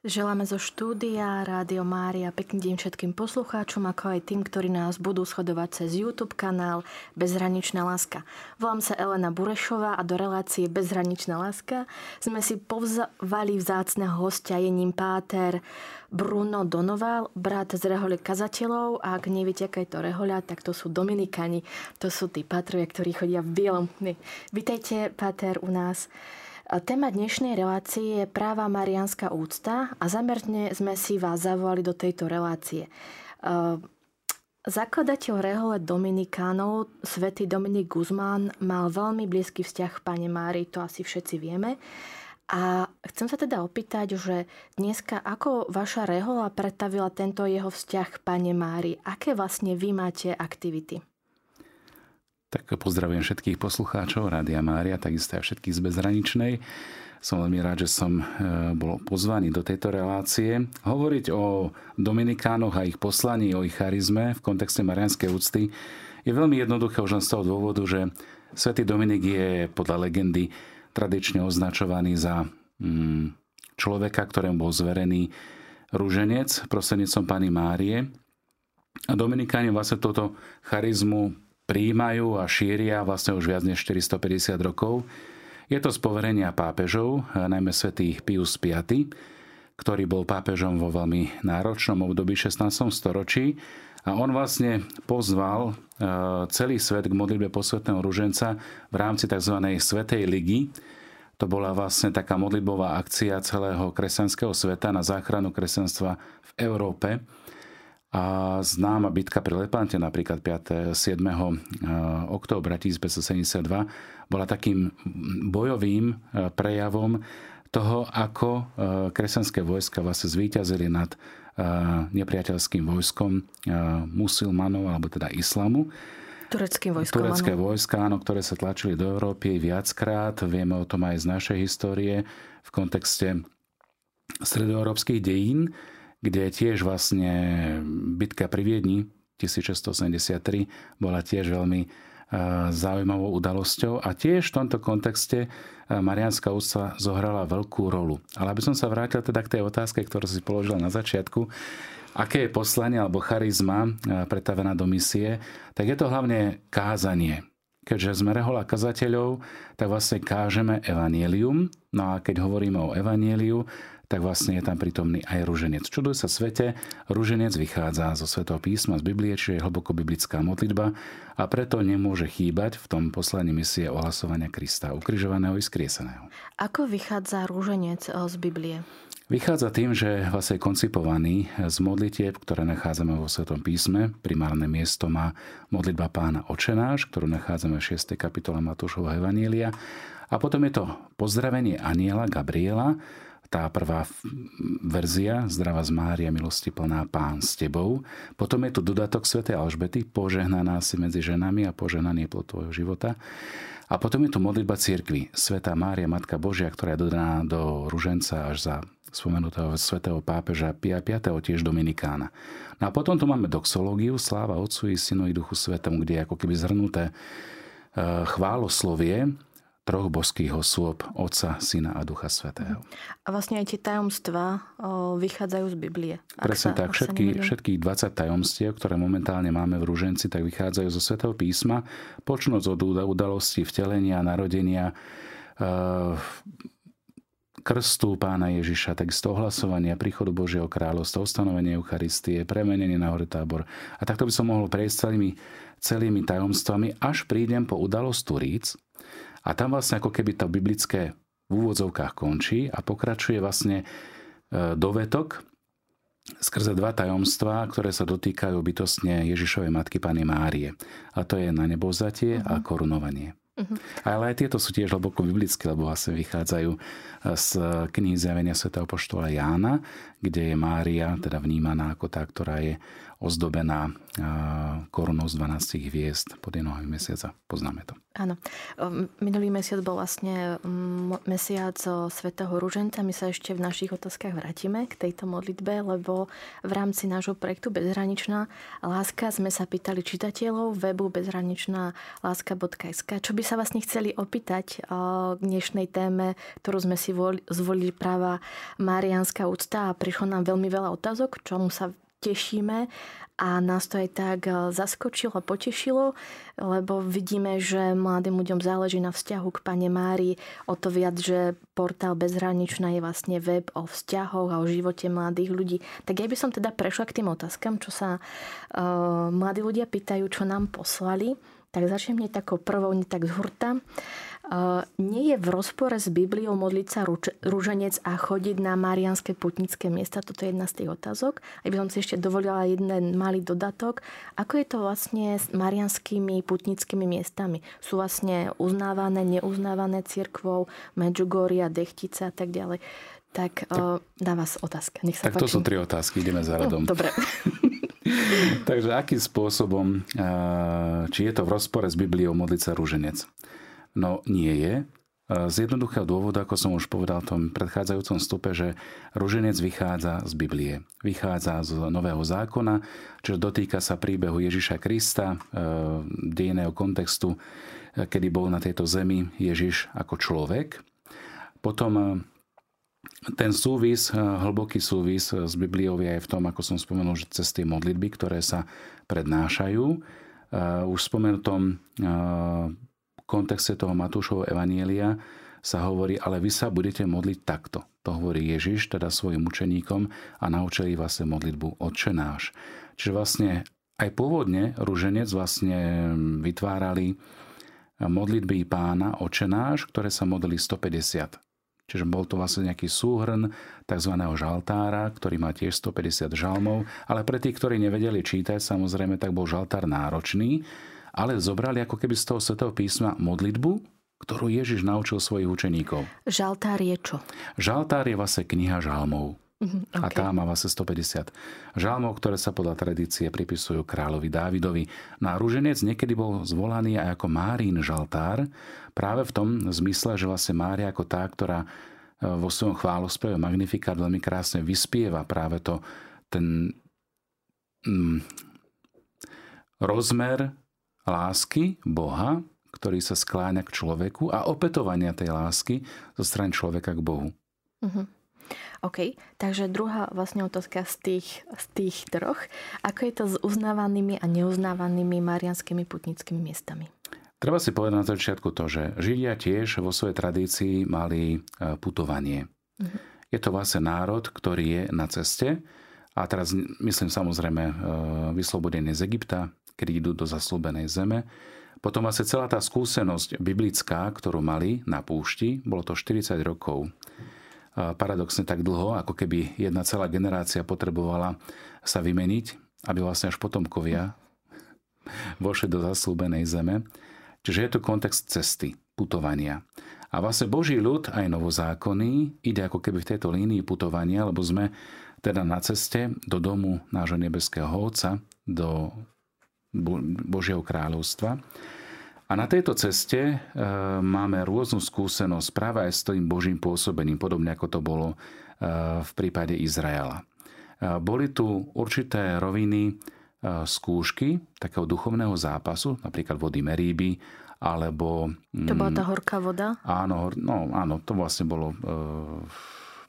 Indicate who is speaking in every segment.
Speaker 1: Želáme zo štúdia Rádio Mária pekný deň všetkým poslucháčom, ako aj tým, ktorí nás budú sledovať cez YouTube kanál Bezhraničná láska. Volám sa Elena Burešová a do relácie Bezhraničná láska sme si povzvali vzácného hostia, je ním páter Bruno Donoval, brat z rehole kazateľov. A ak neviete, aká je to rehoľa, tak to sú Dominikani. To sú tí patrovia, ktorí chodia v bielom. Vítajte, páter, u nás. Téma dnešnej relácie je práva marianská úcta a zamerne sme si vás zavolali do tejto relácie. Zakladateľ rehole Dominikánov, svätý Dominik Guzmán, mal veľmi blízky vzťah k Pane Mári, to asi všetci vieme. A chcem sa teda opýtať, že dneska ako vaša rehola predstavila tento jeho vzťah k Pane Mári? Aké vlastne vy máte aktivity?
Speaker 2: Tak pozdravujem všetkých poslucháčov Rádia Mária, takisto aj všetkých z Bezhraničnej. Som veľmi rád, že som e, bol pozvaný do tejto relácie. Hovoriť o Dominikánoch a ich poslaní, o ich charizme v kontexte marianskej úcty je veľmi jednoduché už len z toho dôvodu, že svätý Dominik je podľa legendy tradične označovaný za mm, človeka, ktorému bol zverený rúženec prostredníctvom Pany Márie. A Dominikáni vlastne toto charizmu príjmajú a šíria vlastne už viac než 450 rokov. Je to z poverenia pápežov, najmä svätý Pius V, ktorý bol pápežom vo veľmi náročnom období 16. storočí a on vlastne pozval e, celý svet k modlitbe posvetného ruženca v rámci tzv. Svetej ligy. To bola vlastne taká modlitbová akcia celého kresťanského sveta na záchranu kresťanstva v Európe. A známa bitka pri Lepante napríklad 5. 7. októbra 1572 bola takým bojovým e, prejavom toho, ako e, kresťanské vojska vlastne zvíťazili nad nepriateľským vojskom musilmanov, alebo teda islamu.
Speaker 1: Tureckým vojskom,
Speaker 2: Turecké vojska, áno, ktoré sa tlačili do Európy viackrát. Vieme o tom aj z našej histórie v kontexte stredoeurópskych dejín kde tiež vlastne bitka pri Viedni 1673 bola tiež veľmi zaujímavou udalosťou a tiež v tomto kontexte Marianská úcta zohrala veľkú rolu. Ale aby som sa vrátil teda k tej otázke, ktorú si položil na začiatku, aké je poslanie alebo charizma pretavená do misie, tak je to hlavne kázanie. Keďže sme rehola kazateľov, tak vlastne kážeme evanielium. No a keď hovoríme o evanieliu, tak vlastne je tam prítomný aj ruženec. Čuduj sa svete, ruženec vychádza zo svetého písma, z Biblie, čiže je hlboko biblická modlitba a preto nemôže chýbať v tom poslaní misie ohlasovania Krista, ukrižovaného i skrieseného.
Speaker 1: Ako vychádza ruženec eh, z Biblie?
Speaker 2: Vychádza tým, že vlastne je koncipovaný z modlitieb, ktoré nachádzame vo Svetom písme. Primárne miesto má modlitba pána Očenáš, ktorú nachádzame v 6. kapitole Matúšovho Evanielia. A potom je to pozdravenie aniela Gabriela, tá prvá verzia, zdravá z Mária, milosti plná Pán s tebou. Potom je tu dodatok svätej Alžbety, požehnaná si medzi ženami a požehnaný je plod tvojho života. A potom je tu modlitba cirkvi, Sveta Mária, Matka Božia, ktorá je dodaná do ruženca až za spomenutého svätého pápeža Pia V. tiež Dominikána. No a potom tu máme doxológiu, sláva Otcu i Synu i Duchu Svetom, kde je ako keby zhrnuté eh, chváloslovie, troch božských osôb, Otca, Syna a Ducha Svetého.
Speaker 1: A vlastne aj tie tajomstvá vychádzajú z Biblie.
Speaker 2: Presne tak. Všetky, všetkých 20 tajomstiev, ktoré momentálne máme v Rúženci, tak vychádzajú zo Svetého písma, počnúť od udalostí vtelenia, narodenia, krstu pána Ježiša, takisto ohlasovania príchodu Božieho kráľovstva, ustanovenie Eucharistie, premenenie na hore tábor. A takto by som mohol prejsť celými, celými tajomstvami, až prídem po udalosť Turíc, a tam vlastne ako keby to biblické v úvodzovkách končí a pokračuje vlastne e, dovetok skrze dva tajomstvá, ktoré sa dotýkajú bytostne Ježišovej matky Pany Márie. A to je na nebovzatie uh-huh. a mhm. korunovanie. Uh-huh. Ale aj tieto sú tiež hlboko biblické, lebo vlastne vychádzajú z knihy zjavenia svätého poštola Jána, kde je Mária teda vnímaná ako tá, ktorá je ozdobená korunou z 12 hviezd pod jednoho mesiaca. Poznáme to.
Speaker 1: Áno. Minulý mesiac bol vlastne mesiac Svetého Rúženca. My sa ešte v našich otázkach vrátime k tejto modlitbe, lebo v rámci nášho projektu Bezhraničná láska sme sa pýtali čitateľov webu bezhraničná čo by sa vlastne chceli opýtať k dnešnej téme, ktorú sme si zvolili práva Marianská úcta a prišlo nám veľmi veľa otázok, čomu sa tešíme a nás to aj tak e, zaskočilo a potešilo, lebo vidíme, že mladým ľuďom záleží na vzťahu k Pane Mári, o to viac, že portál Bezhraničná je vlastne web o vzťahoch a o živote mladých ľudí. Tak ja by som teda prešla k tým otázkam, čo sa uh, mladí ľudia pýtajú, čo nám poslali. Tak začnem nie takou prvou, nie tak z hurta. Nie je v rozpore s Bibliou modliť sa rúženec a chodiť na marianské putnické miesta? Toto je jedna z tých otázok. Aby som si ešte dovolila jeden malý dodatok. Ako je to vlastne s marianskými putnickými miestami? Sú vlastne uznávané, neuznávané cirkvou, Medjugorje, Dechtica a tak ďalej. Tak, tak na vás otázka. Nech sa
Speaker 2: tak páči. to sú tri otázky, ideme za radom.
Speaker 1: No, dobre.
Speaker 2: Takže akým spôsobom, či je to v rozpore s Bibliou modliť sa rúženec? No nie je. Z jednoduchého dôvodu, ako som už povedal v tom predchádzajúcom stupe, že ruženec vychádza z Biblie. Vychádza z Nového zákona, čiže dotýka sa príbehu Ježiša Krista, e, dejného kontextu, e, kedy bol na tejto zemi Ježiš ako človek. Potom e, ten súvis, hlboký súvis s Bibliou je v tom, ako som spomenul, že cez tie modlitby, ktoré sa prednášajú. Už spomenutom kontexte toho Matúšovho evanielia sa hovorí, ale vy sa budete modliť takto. To hovorí Ježiš, teda svojim učeníkom a naučili vás modlitbu Otče náš. Čiže vlastne aj pôvodne rúženec vlastne vytvárali modlitby pána Oče náš, ktoré sa modlili 150. Čiže bol to vlastne nejaký súhrn tzv. žaltára, ktorý má tiež 150 žalmov, ale pre tých, ktorí nevedeli čítať, samozrejme, tak bol žaltár náročný, ale zobrali ako keby z toho svetého písma modlitbu, ktorú Ježiš naučil svojich učeníkov.
Speaker 1: Žaltár je čo?
Speaker 2: Žaltár je vlastne kniha žalmov. Uh-huh, okay. A tá má vlastne 150 žalmov, ktoré sa podľa tradície pripisujú kráľovi Dávidovi. Na no rúženec niekedy bol zvolaný aj ako Márín žaltár, práve v tom zmysle, že vlastne Mária ako tá, ktorá e, vo svojom chválospeve Magnificat veľmi krásne vyspieva práve to, ten mm, rozmer lásky Boha, ktorý sa skláňa k človeku a opetovania tej lásky zo strany človeka k Bohu. Uh-huh.
Speaker 1: OK, takže druhá vlastne otázka z tých, z tých troch. Ako je to s uznávanými a neuznávanými marianskými putnickými miestami?
Speaker 2: Treba si povedať na začiatku to, že Židia tiež vo svojej tradícii mali e, putovanie. Uh-huh. Je to vlastne národ, ktorý je na ceste a teraz myslím samozrejme e, vyslobodený z Egypta, kedy idú do zaslúbenej zeme. Potom vlastne celá tá skúsenosť biblická, ktorú mali na púšti, bolo to 40 rokov. Paradoxne tak dlho, ako keby jedna celá generácia potrebovala sa vymeniť, aby vlastne až potomkovia vošli do zaslúbenej zeme. Čiže je to kontext cesty, putovania. A vlastne Boží ľud, aj novozákonný, ide ako keby v tejto línii putovania, lebo sme teda na ceste do domu nášho nebeského Otca, do Božieho kráľovstva. A na tejto ceste e, máme rôznu skúsenosť práve aj s tým Božím pôsobením, podobne ako to bolo e, v prípade Izraela. E, boli tu určité roviny skúšky takého duchovného zápasu, napríklad vody Meríby, alebo...
Speaker 1: To bola tá horká voda?
Speaker 2: Áno, no, áno to vlastne bolo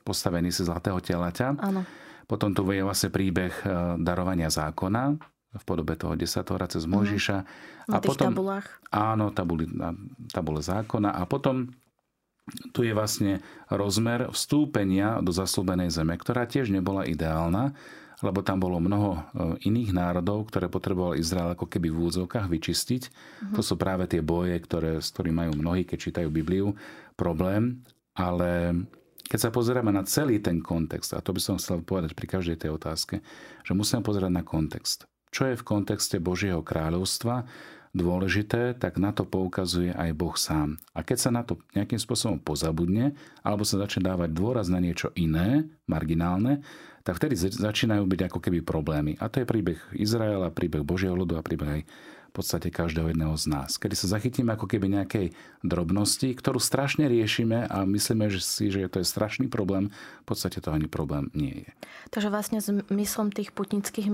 Speaker 2: postavený si zlatého telaťa. Áno. Potom tu je vlastne príbeh darovania zákona, v podobe toho desatora cez mhm. Mojžiša.
Speaker 1: Mm. A potom, tabulách.
Speaker 2: Áno, tabuli, tabule zákona. A potom tu je vlastne rozmer vstúpenia do zaslúbenej zeme, ktorá tiež nebola ideálna, lebo tam bolo mnoho e, iných národov, ktoré potreboval Izrael ako keby v úvodzovkách vyčistiť. Mm. To sú práve tie boje, ktoré, s ktorými majú mnohí, keď čítajú Bibliu, problém. Ale keď sa pozeráme na celý ten kontext, a to by som chcel povedať pri každej tej otázke, že musíme pozerať na kontext čo je v kontexte Božieho kráľovstva dôležité, tak na to poukazuje aj Boh sám. A keď sa na to nejakým spôsobom pozabudne, alebo sa začne dávať dôraz na niečo iné, marginálne, tak vtedy začínajú byť ako keby problémy. A to je príbeh Izraela, príbeh Božieho ľudu a príbeh aj v podstate každého jedného z nás. Kedy sa zachytíme ako keby nejakej drobnosti, ktorú strašne riešime a myslíme že si, že to je strašný problém, v podstate to ani problém nie je.
Speaker 1: Takže vlastne zmyslom tých putnických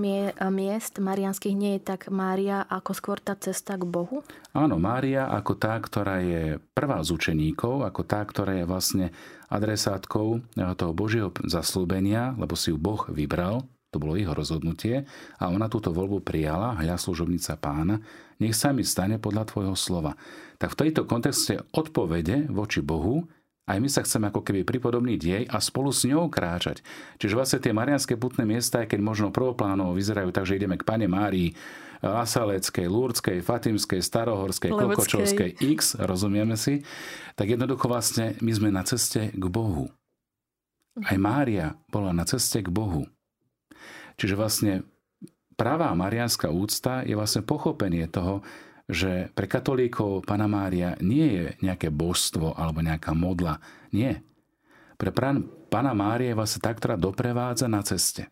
Speaker 1: miest marianských nie je tak Mária ako skôr tá cesta k Bohu?
Speaker 2: Áno, Mária ako tá, ktorá je prvá z učeníkov, ako tá, ktorá je vlastne adresátkou toho Božieho zaslúbenia, lebo si ju Boh vybral, to bolo jeho rozhodnutie a ona túto voľbu prijala, hľa služobnica pána, nech sa mi stane podľa tvojho slova. Tak v tejto kontexte odpovede voči Bohu aj my sa chceme ako keby pripodobniť jej a spolu s ňou kráčať. Čiže vlastne tie marianské putné miesta, keď možno prvoplánovo vyzerajú tak, že ideme k Pane Márii, Asaleckej, Lúrdskej, Fatimskej, Starohorskej, Leveckej. Kokočovskej, X, rozumieme si, tak jednoducho vlastne my sme na ceste k Bohu. Aj Mária bola na ceste k Bohu. Čiže vlastne pravá marianská úcta je vlastne pochopenie toho, že pre katolíkov Pana Mária nie je nejaké božstvo alebo nejaká modla. Nie. Pre Pana Mária je vlastne tá, ktorá doprevádza na ceste.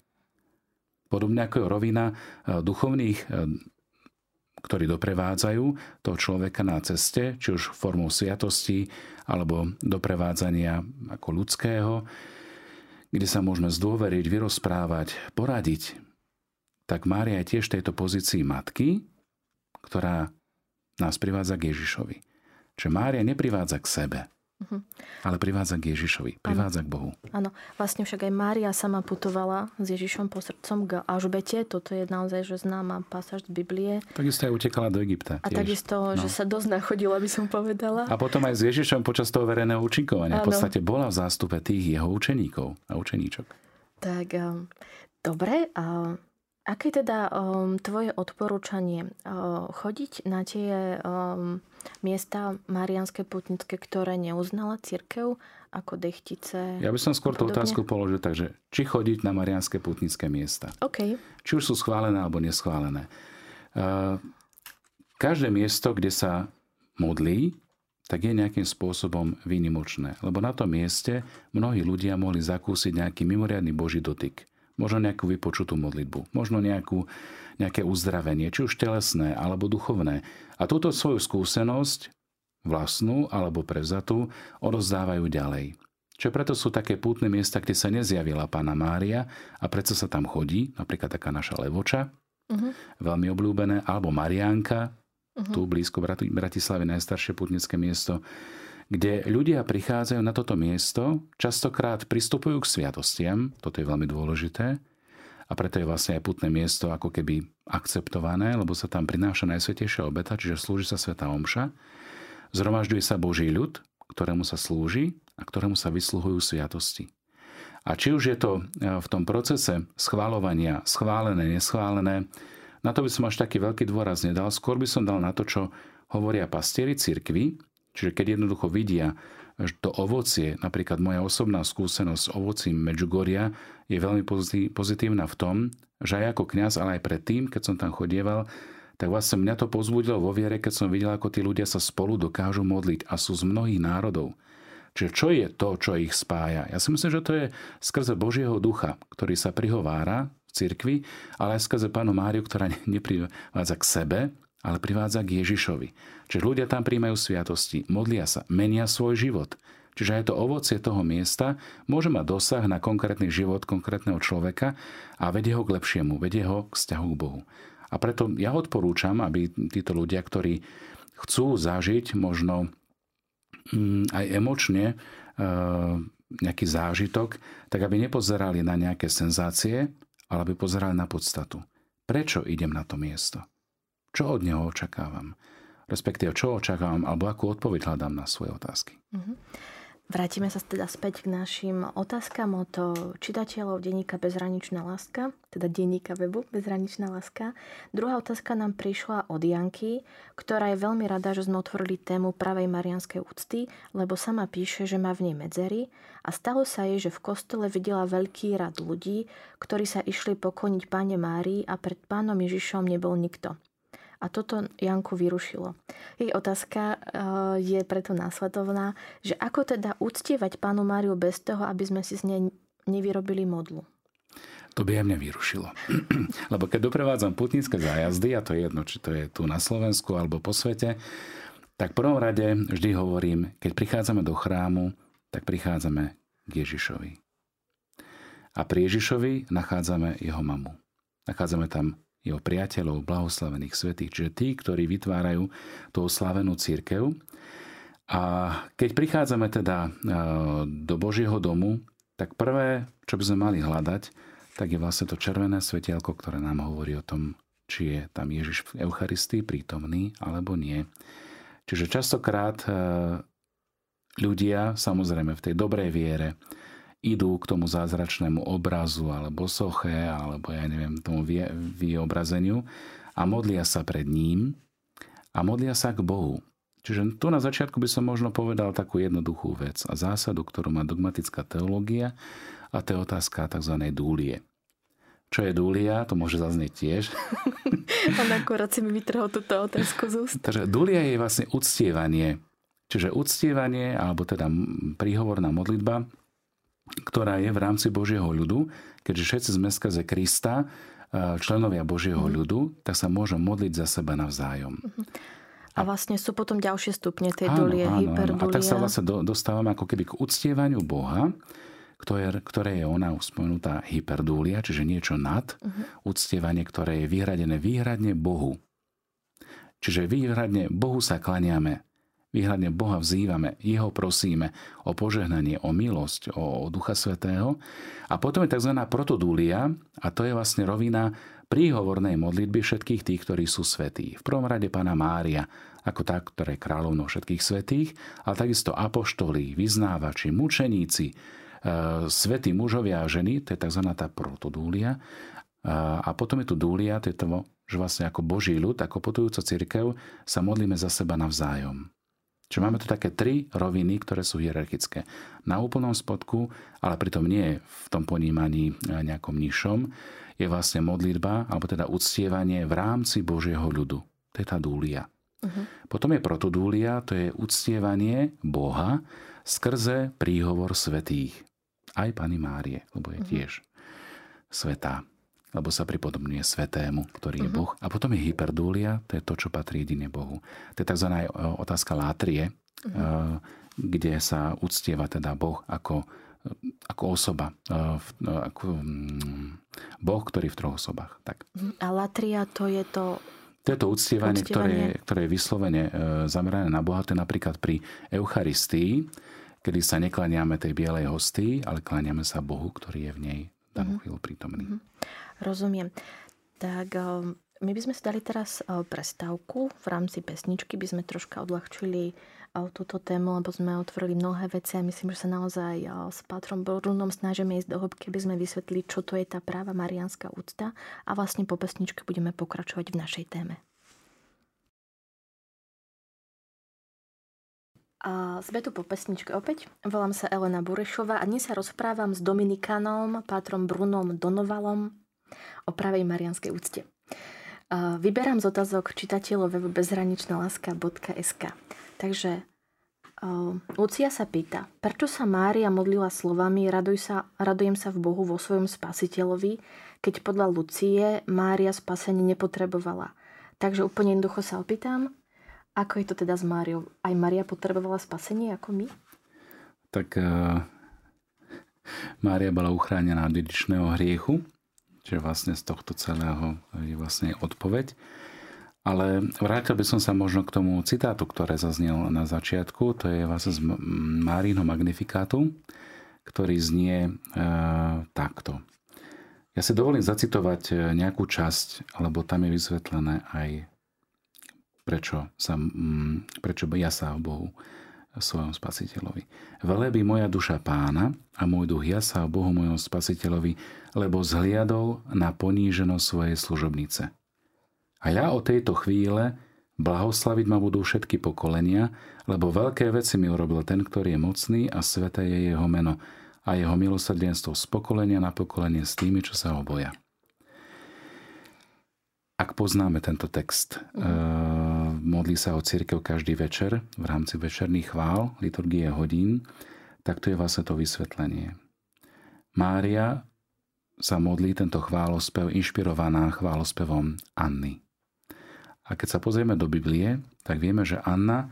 Speaker 2: Podobne ako je rovina e, duchovných, e, ktorí doprevádzajú toho človeka na ceste, či už formou sviatosti alebo doprevádzania ako ľudského, kde sa môžeme zdôveriť, vyrozprávať, poradiť, tak Mária je tiež v tejto pozícii matky, ktorá nás privádza k Ježišovi. Čiže Mária neprivádza k sebe, Uh-huh. Ale privádza k Ježišovi, privádza ano. k Bohu.
Speaker 1: Áno, vlastne však aj Mária sama putovala s Ježišom po srdcom k Alžbete. Toto je naozaj že známa pasáž z Biblie.
Speaker 2: Takisto aj utekala do Egypta.
Speaker 1: A takisto, no. že sa dosť nachodila, by som povedala.
Speaker 2: A potom aj s Ježišom počas toho verejného účinkovania. V podstate bola v zástupe tých jeho učeníkov a učeníčok.
Speaker 1: Tak, um, dobre. A Aké teda um, tvoje odporúčanie uh, chodiť na tie um, miesta Marianské putnické, ktoré neuznala církev, ako dechtice?
Speaker 2: Ja by som skôr tú otázku položil takže či chodiť na Marianské putnické miesta.
Speaker 1: Okay.
Speaker 2: Či už sú schválené alebo neschválené. Uh, každé miesto, kde sa modlí, tak je nejakým spôsobom výnimočné. Lebo na tom mieste mnohí ľudia mohli zakúsiť nejaký mimoriadný Boží dotyk možno nejakú vypočutú modlitbu, možno nejakú, nejaké uzdravenie, či už telesné alebo duchovné. A túto svoju skúsenosť, vlastnú alebo prevzatú, odozdávajú ďalej. Čo preto sú také pútne miesta, kde sa nezjavila pána Mária a predsa sa tam chodí, napríklad taká naša Levoča, uh-huh. veľmi obľúbené, alebo Mariánka, uh-huh. tu blízko Bratislavy, najstaršie putnické miesto, kde ľudia prichádzajú na toto miesto, častokrát pristupujú k sviatostiam, toto je veľmi dôležité, a preto je vlastne aj putné miesto ako keby akceptované, lebo sa tam prináša najsvetejšia obeta, čiže slúži sa Sveta Omša. Zhromažďuje sa Boží ľud, ktorému sa slúži a ktorému sa vysluhujú sviatosti. A či už je to e, v tom procese schváľovania schválené, neschválené, na to by som až taký veľký dôraz nedal. Skôr by som dal na to, čo hovoria pastieri cirkvi, Čiže keď jednoducho vidia, že to ovocie, napríklad moja osobná skúsenosť s ovocím Medžugoria je veľmi pozitívna v tom, že aj ako kňaz, ale aj predtým, keď som tam chodieval, tak vlastne mňa to pozbudilo vo viere, keď som videl, ako tí ľudia sa spolu dokážu modliť a sú z mnohých národov. Čiže čo je to, čo ich spája? Ja si myslím, že to je skrze Božieho ducha, ktorý sa prihovára v cirkvi, ale aj skrze Pánu Máriu, ktorá neprivádza k sebe, ale privádza k Ježišovi. Čiže ľudia tam príjmajú sviatosti, modlia sa, menia svoj život. Čiže aj to ovocie toho miesta môže mať dosah na konkrétny život konkrétneho človeka a vedie ho k lepšiemu, vedie ho k vzťahu k Bohu. A preto ja odporúčam, aby títo ľudia, ktorí chcú zažiť možno mm, aj emočne e, nejaký zážitok, tak aby nepozerali na nejaké senzácie, ale aby pozerali na podstatu. Prečo idem na to miesto? Čo od neho očakávam? Respektíve, čo očakávam, alebo akú odpoveď hľadám na svoje otázky. Mm-hmm.
Speaker 1: Vrátime sa teda späť k našim otázkam od čitateľov denníka Bezhraničná láska, teda denníka webu Bezhraničná láska. Druhá otázka nám prišla od Janky, ktorá je veľmi rada, že sme otvorili tému pravej marianskej úcty, lebo sama píše, že má v nej medzery a stalo sa jej, že v kostole videla veľký rad ľudí, ktorí sa išli pokloniť páne Márii a pred pánom Ježišom nebol nikto. A toto Janku vyrušilo. Jej otázka eh, je preto následovná, že ako teda uctievať pánu Máriu bez toho, aby sme si z nej nevyrobili modlu?
Speaker 2: to by aj mňa vyrušilo. Lebo keď doprevádzam putnícke zájazdy, a to je jedno, či to je tu na Slovensku alebo po svete, tak v prvom rade vždy hovorím, keď prichádzame do chrámu, tak prichádzame k Ježišovi. A pri Ježišovi nachádzame jeho mamu. Nachádzame tam jeho priateľov, blahoslavených svetých, čiže tí, ktorí vytvárajú tú oslavenú církev. A keď prichádzame teda e, do Božieho domu, tak prvé, čo by sme mali hľadať, tak je vlastne to červené svetielko, ktoré nám hovorí o tom, či je tam Ježiš v Eucharistii prítomný alebo nie. Čiže častokrát e, ľudia, samozrejme v tej dobrej viere, idú k tomu zázračnému obrazu alebo soche, alebo ja neviem, tomu vyobrazeniu a modlia sa pred ním a modlia sa k Bohu. Čiže tu na začiatku by som možno povedal takú jednoduchú vec a zásadu, ktorú má dogmatická teológia a to je otázka tzv. dúlie. Čo je dúlia, to môže zaznieť tiež.
Speaker 1: On akurát si mi vytrhol túto otázku z úst.
Speaker 2: Takže dúlia je vlastne uctievanie. Čiže uctievanie, alebo teda príhovorná modlitba, ktorá je v rámci Božieho ľudu, keďže všetci sme skrze Krista, e, členovia Božieho mm. ľudu, tak sa môžem modliť za seba navzájom.
Speaker 1: A vlastne sú potom ďalšie stupne tej áno, dulie, áno, hyperdulia.
Speaker 2: A tak sa vlastne dostávame ako keby k uctievaniu Boha, ktoré, ktoré je ona spomenutá hyperdúlia, čiže niečo nad, uh-huh. uctievanie, ktoré je vyhradené výhradne Bohu. Čiže výhradne Bohu sa klaniame, výhradne Boha vzývame, Jeho prosíme o požehnanie, o milosť, o, Ducha Svetého. A potom je tzv. protodúlia, a to je vlastne rovina príhovornej modlitby všetkých tých, ktorí sú svetí. V prvom rade Pána Mária, ako tá, ktorá je kráľovnou všetkých svetých, ale takisto apoštolí, vyznávači, mučeníci, E, svetí mužovia a ženy, to je tzv. tá protodúlia. A potom je tu dúlia, to je to, že vlastne ako Boží ľud, ako potujúca církev, sa modlíme za seba navzájom. Čiže máme tu také tri roviny, ktoré sú hierarchické. Na úplnom spodku, ale pritom nie v tom ponímaní e, nejakom nižšom, je vlastne modlitba, alebo teda uctievanie v rámci Božieho ľudu. To je tá dúlia. Uh-huh. Potom je protodúlia, to je uctievanie Boha skrze príhovor svetých aj Pani Márie, lebo je mhm. tiež uh-huh. svetá, lebo sa pripodobňuje svetému, ktorý je uh-huh. Boh. A potom je hyperdúlia, to je to, čo patrí jedine Bohu. To je tzv. E, otázka látrie, uh-huh. kde sa uctieva teda Boh ako, ako osoba, e, ako mm, Boh, ktorý v troch osobách. Tak.
Speaker 1: A latria to je to
Speaker 2: to je to uctievanie, uctievanie. Ktoré, ktoré je vyslovene zamerané na Boha. To je napríklad pri Eucharistii, kedy sa neklaniame tej bielej hosty, ale klaniame sa Bohu, ktorý je v nej danú mm-hmm. chvíľu prítomný. Mm-hmm.
Speaker 1: Rozumiem. Tak um, my by sme si dali teraz uh, prestávku. V rámci pesničky by sme troška odľahčili uh, túto tému, lebo sme otvorili mnohé veci a myslím, že sa naozaj s Pátrom Brunom snažíme ísť do hĺbky, by sme vysvetlili, čo to je tá práva marianská úcta a vlastne po pesničke budeme pokračovať v našej téme. A sme tu po pesničke opäť. Volám sa Elena Burešová a dnes sa rozprávam s Dominikánom, pátrom Brunom Donovalom o pravej marianskej úcte. Vyberám z otázok čitateľov webu bezhraničnaláska.sk. Takže Lucia sa pýta, prečo sa Mária modlila slovami raduj sa, radujem sa v Bohu vo svojom spasiteľovi, keď podľa Lucie Mária spasenie nepotrebovala. Takže úplne jednoducho sa opýtam, ako je to teda s Máriou? Aj Maria potrebovala spasenie ako my?
Speaker 2: Tak uh, Mária bola uchránená od dedičného hriechu, čiže vlastne z tohto celého je vlastne odpoveď. Ale vrátil by som sa možno k tomu citátu, ktoré zaznel na začiatku. To je vlastne z Márínho Magnifikátu, ktorý znie e, takto. Ja si dovolím zacitovať e, nejakú časť, lebo tam je vysvetlené aj prečo, sa, prečo ja sa o Bohu svojom spasiteľovi. Velebí moja duša pána a môj duch sa o Bohu mojom spasiteľovi, lebo zhliadol na poníženosť svojej služobnice. A ja o tejto chvíle blahoslaviť ma budú všetky pokolenia, lebo veľké veci mi urobil ten, ktorý je mocný a sveté je jeho meno a jeho milosrdenstvo z pokolenia na pokolenie s tými, čo sa ho boja. Ak poznáme tento text, mm. modlí sa o církev každý večer v rámci večerných chvál, liturgie hodín, tak to je vlastne to vysvetlenie. Mária sa modlí tento chválospev inšpirovaná chválospevom Anny. A keď sa pozrieme do Biblie, tak vieme, že Anna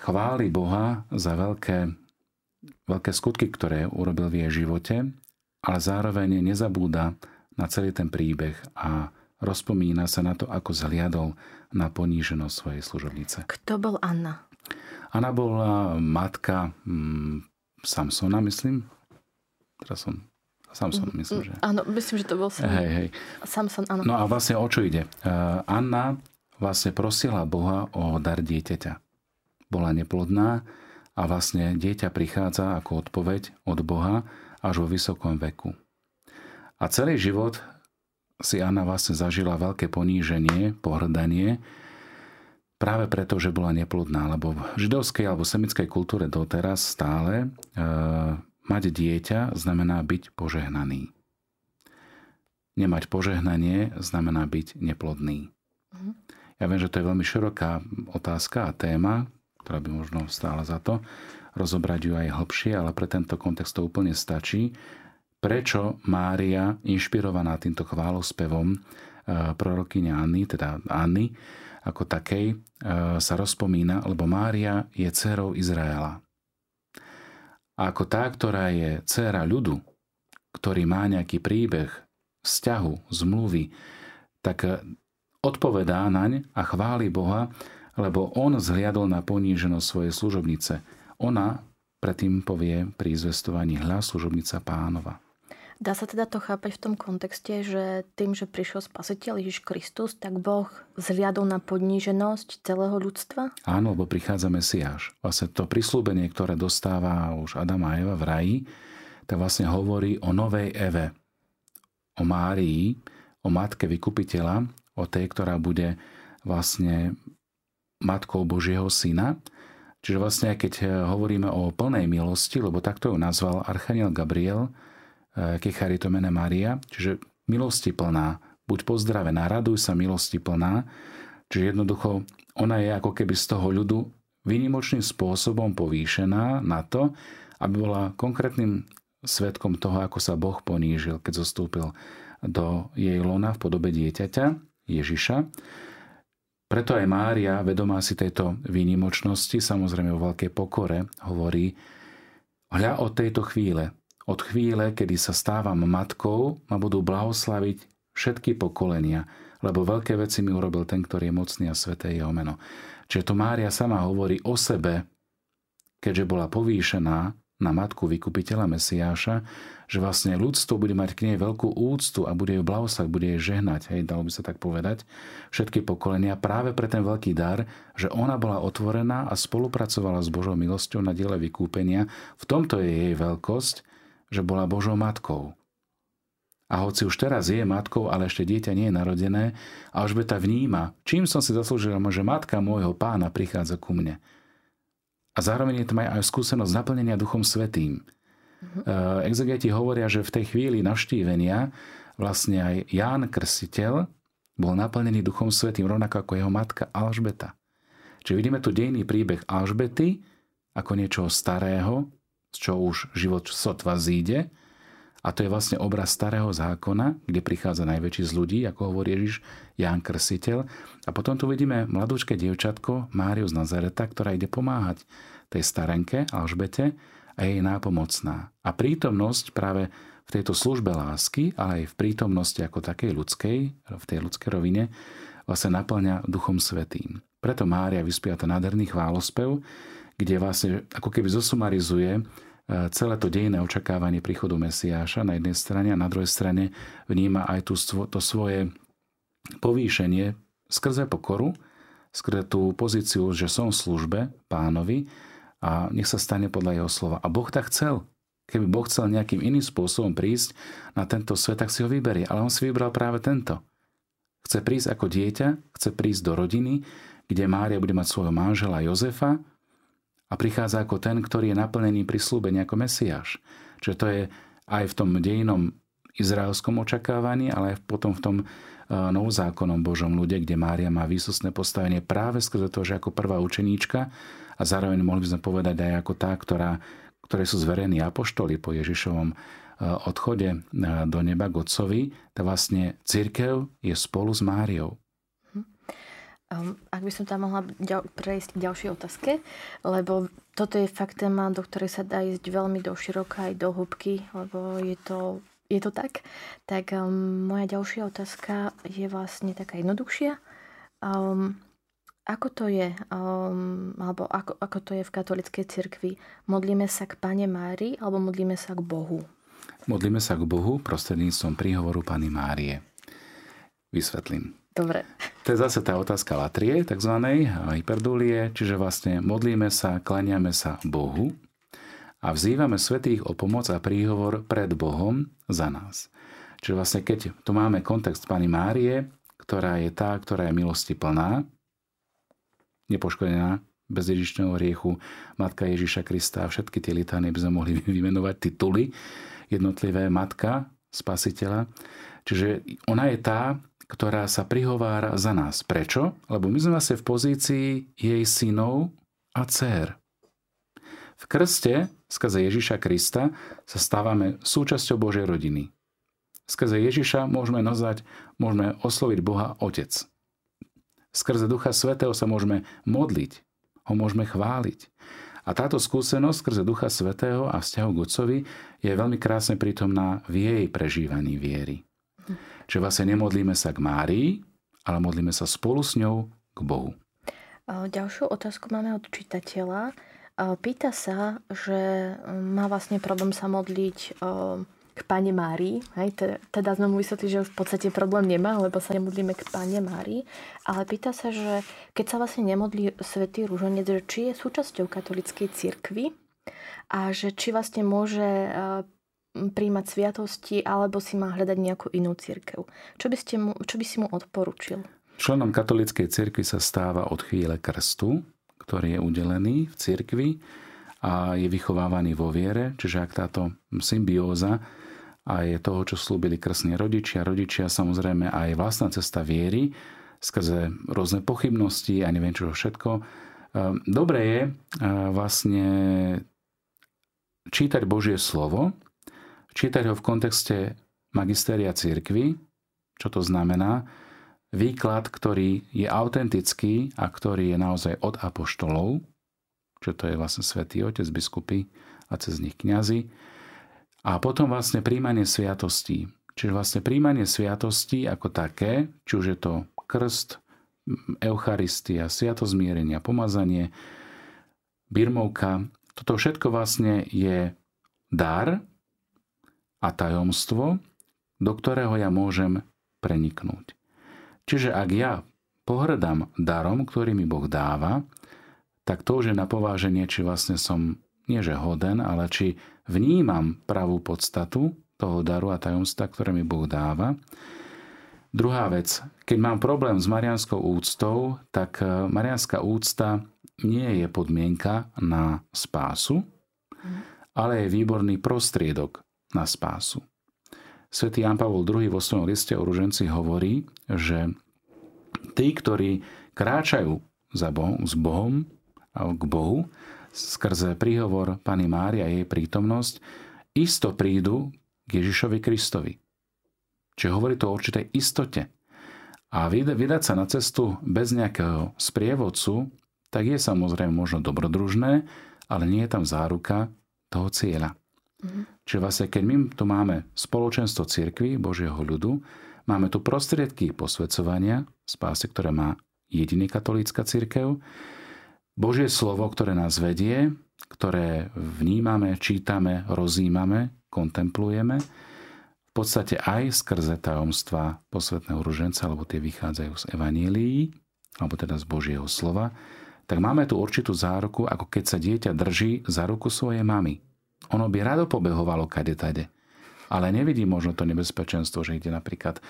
Speaker 2: chváli Boha za veľké, veľké skutky, ktoré urobil v jej živote, ale zároveň nezabúda na celý ten príbeh a rozpomína sa na to, ako zhliadol na poníženosť svojej služobnice.
Speaker 1: Kto bol Anna?
Speaker 2: Anna bola matka mm, Samsona, myslím. Teraz som Samson, myslím, že.
Speaker 1: Áno, myslím, že to bol
Speaker 2: Samson. Hej, hej.
Speaker 1: Samson, áno.
Speaker 2: No a vlastne o čo ide? Uh, Anna vlastne prosila Boha o dar dieťaťa. Bola neplodná a vlastne dieťa prichádza ako odpoveď od Boha až vo vysokom veku. A celý život si Anna vlastne zažila veľké poníženie, pohrdanie, práve preto, že bola neplodná, lebo v židovskej alebo semickej kultúre doteraz stále e, mať dieťa znamená byť požehnaný. Nemať požehnanie znamená byť neplodný. Mm-hmm. Ja viem, že to je veľmi široká otázka a téma, ktorá by možno stála za to rozobrať ju aj hlbšie, ale pre tento kontext to úplne stačí. Prečo Mária, inšpirovaná týmto chválospevom e, prorokyne Anny, teda Anny, ako takej, e, sa rozpomína, lebo Mária je dcerou Izraela. Ako tá, ktorá je dcera ľudu, ktorý má nejaký príbeh, vzťahu, zmluvy, tak odpovedá naň a chváli Boha, lebo on zhliadol na poníženosť svojej služobnice. Ona predtým povie pri zvestovaní hľa služobnica pánova.
Speaker 1: Dá sa teda to chápať v tom kontexte, že tým, že prišiel spasiteľ Ježiš Kristus, tak Boh zliadol na podníženosť celého ľudstva?
Speaker 2: Áno, lebo prichádza Mesiáš. Vlastne to prislúbenie, ktoré dostáva už Adam a Eva v raji, tak vlastne hovorí o novej Eve, o Márii, o matke vykupiteľa, o tej, ktorá bude vlastne matkou Božieho syna. Čiže vlastne keď eh, hovoríme o plnej milosti, lebo takto ju nazval Archaniel Gabriel, eh, Kecharitomene Maria, čiže milosti plná, buď pozdravená, raduj sa milosti plná, čiže jednoducho ona je ako keby z toho ľudu výnimočným spôsobom povýšená na to, aby bola konkrétnym svetkom toho, ako sa Boh ponížil, keď zostúpil do jej lona v podobe dieťaťa Ježiša. Preto aj Mária, vedomá si tejto výnimočnosti, samozrejme vo veľkej pokore, hovorí, hľa od tejto chvíle, od chvíle, kedy sa stávam matkou, ma budú blahoslaviť všetky pokolenia, lebo veľké veci mi urobil ten, ktorý je mocný a sveté jeho meno. Čiže to Mária sama hovorí o sebe, keďže bola povýšená na matku vykupiteľa Mesiáša, že vlastne ľudstvo bude mať k nej veľkú úctu a bude ju blahoslaviť, bude jej žehnať, hej, dalo by sa tak povedať, všetky pokolenia práve pre ten veľký dar, že ona bola otvorená a spolupracovala s Božou milosťou na diele vykúpenia. V tomto je jej veľkosť, že bola Božou matkou. A hoci už teraz je matkou, ale ešte dieťa nie je narodené, a už ta vníma, čím som si zaslúžil, že matka môjho pána prichádza ku mne. A zároveň je tam aj skúsenosť naplnenia Duchom Svetým. Uh-huh. Exegeti hovoria, že v tej chvíli navštívenia vlastne aj Ján Krstiteľ bol naplnený Duchom Svetým, rovnako ako jeho matka Alžbeta. Čiže vidíme tu dejný príbeh Alžbety ako niečoho starého, z čo už život sotva zíde. A to je vlastne obraz starého zákona, kde prichádza najväčší z ľudí, ako hovorí Ježiš, Ján Krsiteľ. A potom tu vidíme mladúčke dievčatko Máriu z Nazareta, ktorá ide pomáhať tej starenke Alžbete a jej nápomocná. A prítomnosť práve v tejto službe lásky, ale aj v prítomnosti ako takej ľudskej, v tej ľudskej rovine, vlastne naplňa Duchom Svetým. Preto Mária vyspieva ten nádherný chválospev, kde vlastne ako keby zosumarizuje celé to dejné očakávanie príchodu Mesiáša na jednej strane a na druhej strane vníma aj tú, to svoje povýšenie skrze pokoru, skrze tú pozíciu, že som v službe pánovi a nech sa stane podľa jeho slova. A Boh tak chcel. Keby Boh chcel nejakým iným spôsobom prísť na tento svet, tak si ho vyberie. Ale on si vybral práve tento. Chce prísť ako dieťa, chce prísť do rodiny, kde Mária bude mať svojho manžela Jozefa, a prichádza ako ten, ktorý je naplnený prislúbenia ako Mesiáš. Čiže to je aj v tom dejinom izraelskom očakávaní, ale aj potom v tom e, novozákonom Božom ľude, kde Mária má výsostné postavenie práve skrze to, že ako prvá učeníčka a zároveň mohli by sme povedať aj ako tá, ktorá, ktoré sú zverení apoštoli po Ježišovom odchode do neba k tak vlastne církev je spolu s Máriou.
Speaker 1: Um, ak by som tam mohla ďal, prejsť k ďalšej otázke, lebo toto je fakt téma, do ktorej sa dá ísť veľmi do široka aj do hĺbky, lebo je to, je to tak. Tak um, moja ďalšia otázka je vlastne taká jednoduchšia. Um, ako to je, um, alebo ako, ako to je v katolickej cirkvi? Modlíme sa k Pane Mári alebo modlíme sa k Bohu?
Speaker 2: Modlíme sa k Bohu prostredníctvom príhovoru Pany Márie. Vysvetlím.
Speaker 1: Dobre.
Speaker 2: To je zase tá otázka latrie, tzv. hyperdulie, čiže vlastne modlíme sa, klaniame sa Bohu a vzývame svetých o pomoc a príhovor pred Bohom za nás. Čiže vlastne keď tu máme kontext Pany Márie, ktorá je tá, ktorá je milosti plná, nepoškodená, bez Ježišného riechu, Matka Ježiša Krista a všetky tie litány by sme mohli vymenovať tituly, jednotlivé Matka Spasiteľa. Čiže ona je tá, ktorá sa prihovára za nás. Prečo? Lebo my sme vlastne v pozícii jej synov a dcer. V krste, skrze Ježiša Krista, sa stávame súčasťou Božej rodiny. Skrze Ježiša môžeme nazvať, môžeme osloviť Boha Otec. Skrze Ducha Svetého sa môžeme modliť, ho môžeme chváliť. A táto skúsenosť skrze Ducha Svetého a vzťahu k Otcovi je veľmi krásne prítomná v jej prežívaní viery. Čiže vlastne nemodlíme sa k Márii, ale modlíme sa spolu s ňou k Bohu.
Speaker 1: Ďalšiu otázku máme od čitateľa. Pýta sa, že má vlastne problém sa modliť k Pane Márii. Teda sme mu že v podstate problém nemá, lebo sa nemodlíme k Pane Márii. Ale pýta sa, že keď sa vlastne nemodlí Svetý Rúženec, že či je súčasťou katolickej cirkvi a že či vlastne môže príjmať sviatosti alebo si má hľadať nejakú inú církev. Čo by, ste mu, čo by si mu odporučil?
Speaker 2: Členom katolíckej cirkvi sa stáva od chvíle krstu, ktorý je udelený v cirkvi a je vychovávaný vo viere, čiže ak táto symbióza a je toho, čo slúbili krstní rodičia, rodičia samozrejme aj vlastná cesta viery, skrze rôzne pochybnosti a neviem čo všetko. Ehm, dobre je ehm, vlastne čítať Božie slovo, čítať ho v kontexte magistéria církvy, čo to znamená, výklad, ktorý je autentický a ktorý je naozaj od apoštolov, čo to je vlastne svätý Otec, biskupy a cez nich kňazi. A potom vlastne príjmanie sviatostí. Čiže vlastne príjmanie sviatostí ako také, či už je to krst, Eucharistia, sviatozmierenia, pomazanie, birmovka, toto všetko vlastne je dar, a tajomstvo, do ktorého ja môžem preniknúť. Čiže ak ja pohrdám darom, ktorý mi Boh dáva, tak to už je na pováženie, či vlastne som nie že hoden, ale či vnímam pravú podstatu toho daru a tajomstva, ktoré mi Boh dáva. Druhá vec, keď mám problém s marianskou úctou, tak eh, marianská úcta nie je podmienka na spásu, ale je výborný prostriedok na spásu. Svetý Jan Pavol II vo svojom liste o ruženci hovorí, že tí, ktorí kráčajú za Bohom, s Bohom k Bohu, skrze príhovor Pany Mária a jej prítomnosť, isto prídu k Ježišovi Kristovi. Čiže hovorí to o určitej istote. A vydať sa na cestu bez nejakého sprievodcu, tak je samozrejme možno dobrodružné, ale nie je tam záruka toho cieľa. Mm-hmm. Čiže vlastne, keď my tu máme spoločenstvo cirkvy, Božieho ľudu, máme tu prostriedky posvedcovania, spásy, ktoré má jediný katolícka cirkev, Božie slovo, ktoré nás vedie, ktoré vnímame, čítame, rozímame, kontemplujeme, v podstate aj skrze tajomstva posvetného ruženca, alebo tie vychádzajú z evanílií, alebo teda z Božieho slova, tak máme tu určitú záruku, ako keď sa dieťa drží za ruku svojej mamy. Ono by rado pobehovalo kade tade. Ale nevidí možno to nebezpečenstvo, že ide napríklad e,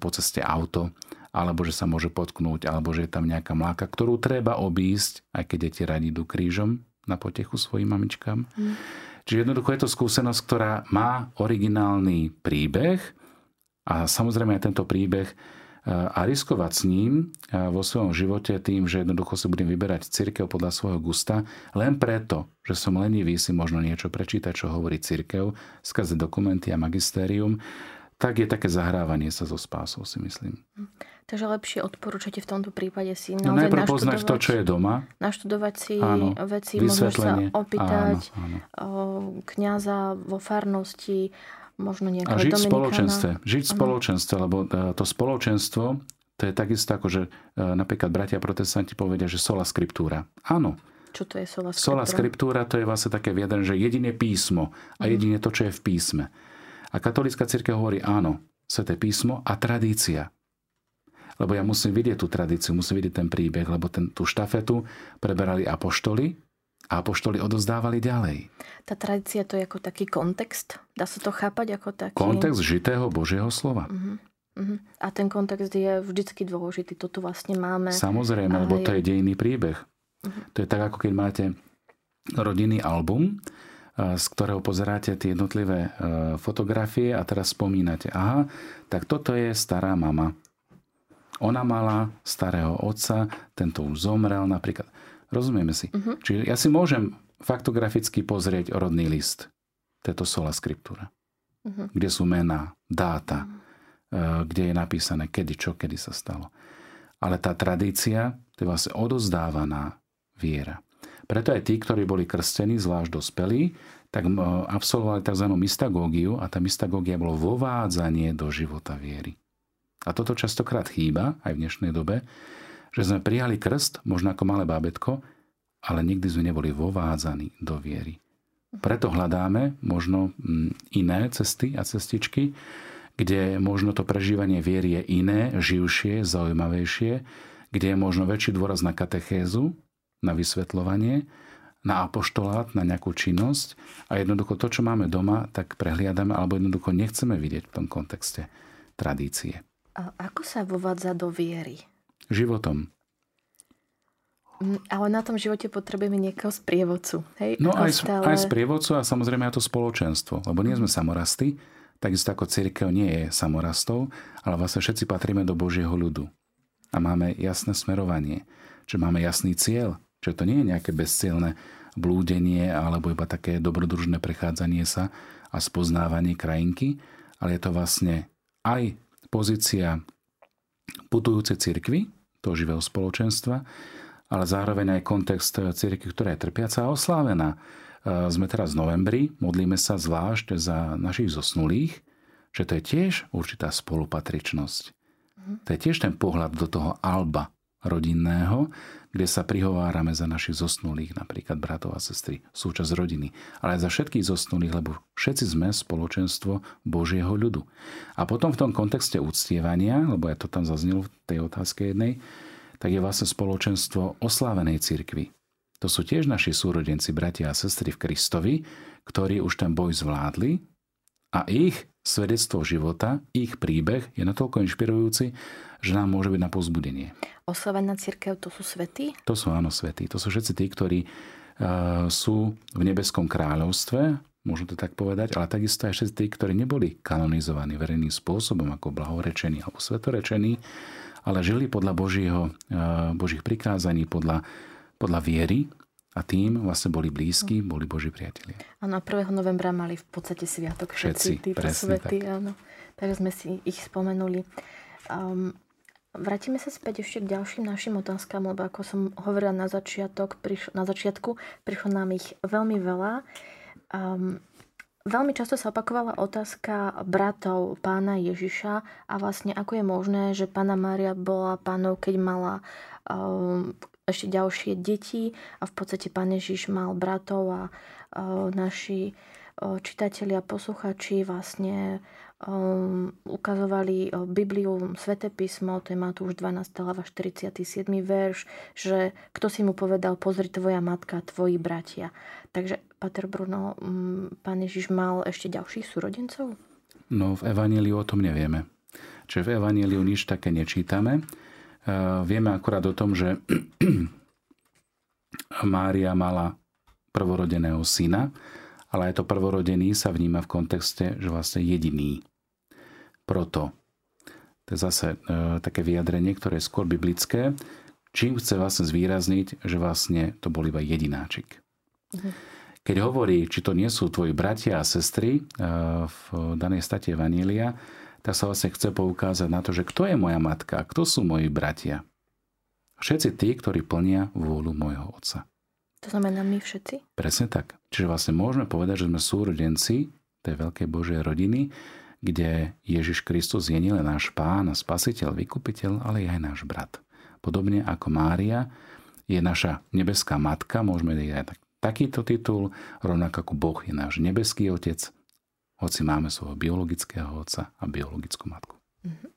Speaker 2: po ceste auto, alebo že sa môže potknúť, alebo že je tam nejaká mláka, ktorú treba obísť, aj keď deti radi idú krížom na potechu svojim mamičkám. Mm. Čiže jednoducho je to skúsenosť, ktorá má originálny príbeh a samozrejme aj tento príbeh a riskovať s ním vo svojom živote tým, že jednoducho si budem vyberať církev podľa svojho gusta, len preto, že som lenivý si možno niečo prečítať, čo hovorí církev, skrze dokumenty a magistérium, tak je také zahrávanie sa so spásou, si myslím.
Speaker 1: Takže lepšie odporúčate v tomto prípade si
Speaker 2: no, najprv poznať to, čo je doma.
Speaker 1: Naštudovať si áno, veci, možno sa opýtať áno, áno. kniaza vo farnosti, možno nejakého
Speaker 2: A žiť v spoločenstve. Žiť v spoločenstve, lebo e, to spoločenstvo, to je takisto ako, že e, napríklad bratia protestanti povedia, že sola scriptúra. Áno.
Speaker 1: Čo to je sola
Speaker 2: scriptúra? Sola scriptúra to je vlastne také viedren, že jediné písmo a mhm. jedine to, čo je v písme. A katolická církev hovorí áno, sveté písmo a tradícia. Lebo ja musím vidieť tú tradíciu, musím vidieť ten príbeh, lebo ten, tú štafetu preberali apoštoli a apoštoli odozdávali ďalej.
Speaker 1: Tá tradícia to je ako taký kontext? Dá sa to chápať ako taký...
Speaker 2: Kontext žitého Božieho slova. Uh-huh.
Speaker 1: Uh-huh. A ten kontext je vždycky dôležitý. To tu vlastne máme.
Speaker 2: Samozrejme, lebo to je dejný príbeh. Uh-huh. To je tak, ako keď máte rodinný album, z ktorého pozeráte tie jednotlivé e, fotografie a teraz spomínate, aha, tak toto je stará mama. Ona mala starého otca, tento už zomrel napríklad. Rozumieme si? Uh-huh. Čiže ja si môžem faktograficky pozrieť rodný list. To je to sola scriptura. Uh-huh. Kde sú mená, dáta, uh-huh. kde je napísané, kedy, čo, kedy sa stalo. Ale tá tradícia, to je vlastne odozdávaná viera. Preto aj tí, ktorí boli krstení, zvlášť dospelí, tak absolvovali tzv. mystagógiu a tá mystagógia bolo vovádzanie do života viery. A toto častokrát chýba aj v dnešnej dobe, že sme prijali krst, možno ako malé bábetko, ale nikdy sme neboli vovádzaní do viery. Preto hľadáme možno mm, iné cesty a cestičky, kde možno to prežívanie viery je iné, živšie, zaujímavejšie, kde je možno väčší dôraz na katechézu, na vysvetľovanie, na apoštolát, na nejakú činnosť a jednoducho to, čo máme doma, tak prehliadame alebo jednoducho nechceme vidieť v tom kontexte tradície.
Speaker 1: A ako sa vovádza do viery?
Speaker 2: Životom.
Speaker 1: Mm, ale na tom živote potrebujeme niekoho sprievodcu. Hej?
Speaker 2: No aj, stále... aj sprievodcu a samozrejme aj to spoločenstvo. Lebo nie sme samorasty, takisto ako církev nie je samorastov, ale vlastne všetci patríme do Božieho ľudu. A máme jasné smerovanie. Čiže máme jasný cieľ. Čiže to nie je nejaké bezcielne blúdenie alebo iba také dobrodružné prechádzanie sa a spoznávanie krajinky, ale je to vlastne aj pozícia putujúcej cirkvy, toho živého spoločenstva, ale zároveň aj kontext cirkvi, ktorá je trpiaca a oslávená. E, sme teraz v novembri, modlíme sa zvlášť za našich zosnulých, že to je tiež určitá spolupatričnosť. To je tiež ten pohľad do toho alba rodinného, kde sa prihovárame za našich zosnulých, napríklad bratov a sestry, súčasť rodiny, ale aj za všetkých zosnulých, lebo všetci sme spoločenstvo Božieho ľudu. A potom v tom kontexte uctievania, lebo ja to tam zaznelo v tej otázke jednej, tak je vlastne spoločenstvo oslávenej cirkvi. To sú tiež naši súrodenci, bratia a sestry v Kristovi, ktorí už ten boj zvládli a ich svedectvo života, ich príbeh je natoľko inšpirujúci, že nám môže byť na pozbudenie.
Speaker 1: Oslavená církev, to sú svety?
Speaker 2: To sú áno svety. To sú všetci tí, ktorí uh, sú v nebeskom kráľovstve, môžem to tak povedať, ale takisto aj všetci tí, ktorí neboli kanonizovaní verejným spôsobom ako blahorečení alebo svetorečení, ale žili podľa Božího, uh, Božích prikázaní, podľa, podľa viery a tým vlastne boli blízki, boli Boží priatelia.
Speaker 1: Áno, 1. novembra mali v podstate sviatok všetci, všetci títo svety. Tak. Áno. Takže sme si ich spomenuli. Um, Vrátime sa späť ešte k ďalším našim otázkam, lebo ako som hovorila na, začiatok, priš- na začiatku, prišlo nám ich veľmi veľa. Um, veľmi často sa opakovala otázka bratov pána Ježiša a vlastne ako je možné, že pána Mária bola pánov, keď mala um, ešte ďalšie deti a v podstate pán Ježiš mal bratov a uh, naši uh, čitatelia, posluchači vlastne um, ukazovali Bibliu, Svete písmo, to je Matúš 12. hlava 47. verš, že kto si mu povedal, pozri tvoja matka, tvoji bratia. Takže, Pater Bruno, um, pán Ježiš mal ešte ďalších súrodencov?
Speaker 2: No, v Evaníliu o tom nevieme. Čiže v Evaníliu nič také nečítame. Uh, vieme akurát o tom, že Mária mala prvorodeného syna, ale aj to prvorodený sa vníma v kontexte, že vlastne jediný proto To je zase e, také vyjadrenie, ktoré je skôr biblické, čím chce vlastne zvýrazniť, že vlastne to bol iba jedináčik. Mhm. Keď hovorí, či to nie sú tvoji bratia a sestry e, v danej state Vanília, tak sa vlastne chce poukázať na to, že kto je moja matka, kto sú moji bratia. Všetci tí, ktorí plnia vôľu môjho otca.
Speaker 1: To znamená my všetci?
Speaker 2: Presne tak. Čiže vlastne môžeme povedať, že sme súrodenci tej veľkej Božej rodiny, kde Ježiš Kristus je nielen náš pán spasiteľ, vykupiteľ, ale aj náš brat. Podobne ako Mária je naša nebeská matka, môžeme jej aj takýto titul, rovnako ako Boh je náš nebeský otec, hoci máme svojho biologického otca a biologickú matku. Mm-hmm.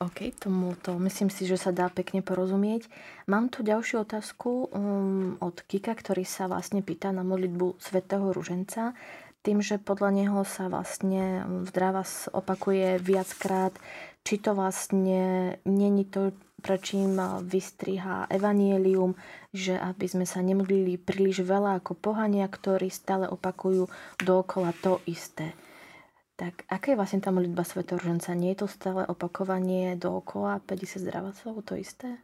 Speaker 1: OK, tomuto myslím si, že sa dá pekne porozumieť. Mám tu ďalšiu otázku um, od Kika, ktorý sa vlastne pýta na modlitbu svätého Ruženca. Tým, že podľa neho sa vlastne v Dravas opakuje viackrát, či to vlastne není to, prečím vystriha evanielium, že aby sme sa nemodlili príliš veľa ako pohania, ktorí stále opakujú dookola to isté. Tak aká je vlastne tá modlitba Svetorženca? Nie je to stále opakovanie dookola 50 zdravacov, to isté?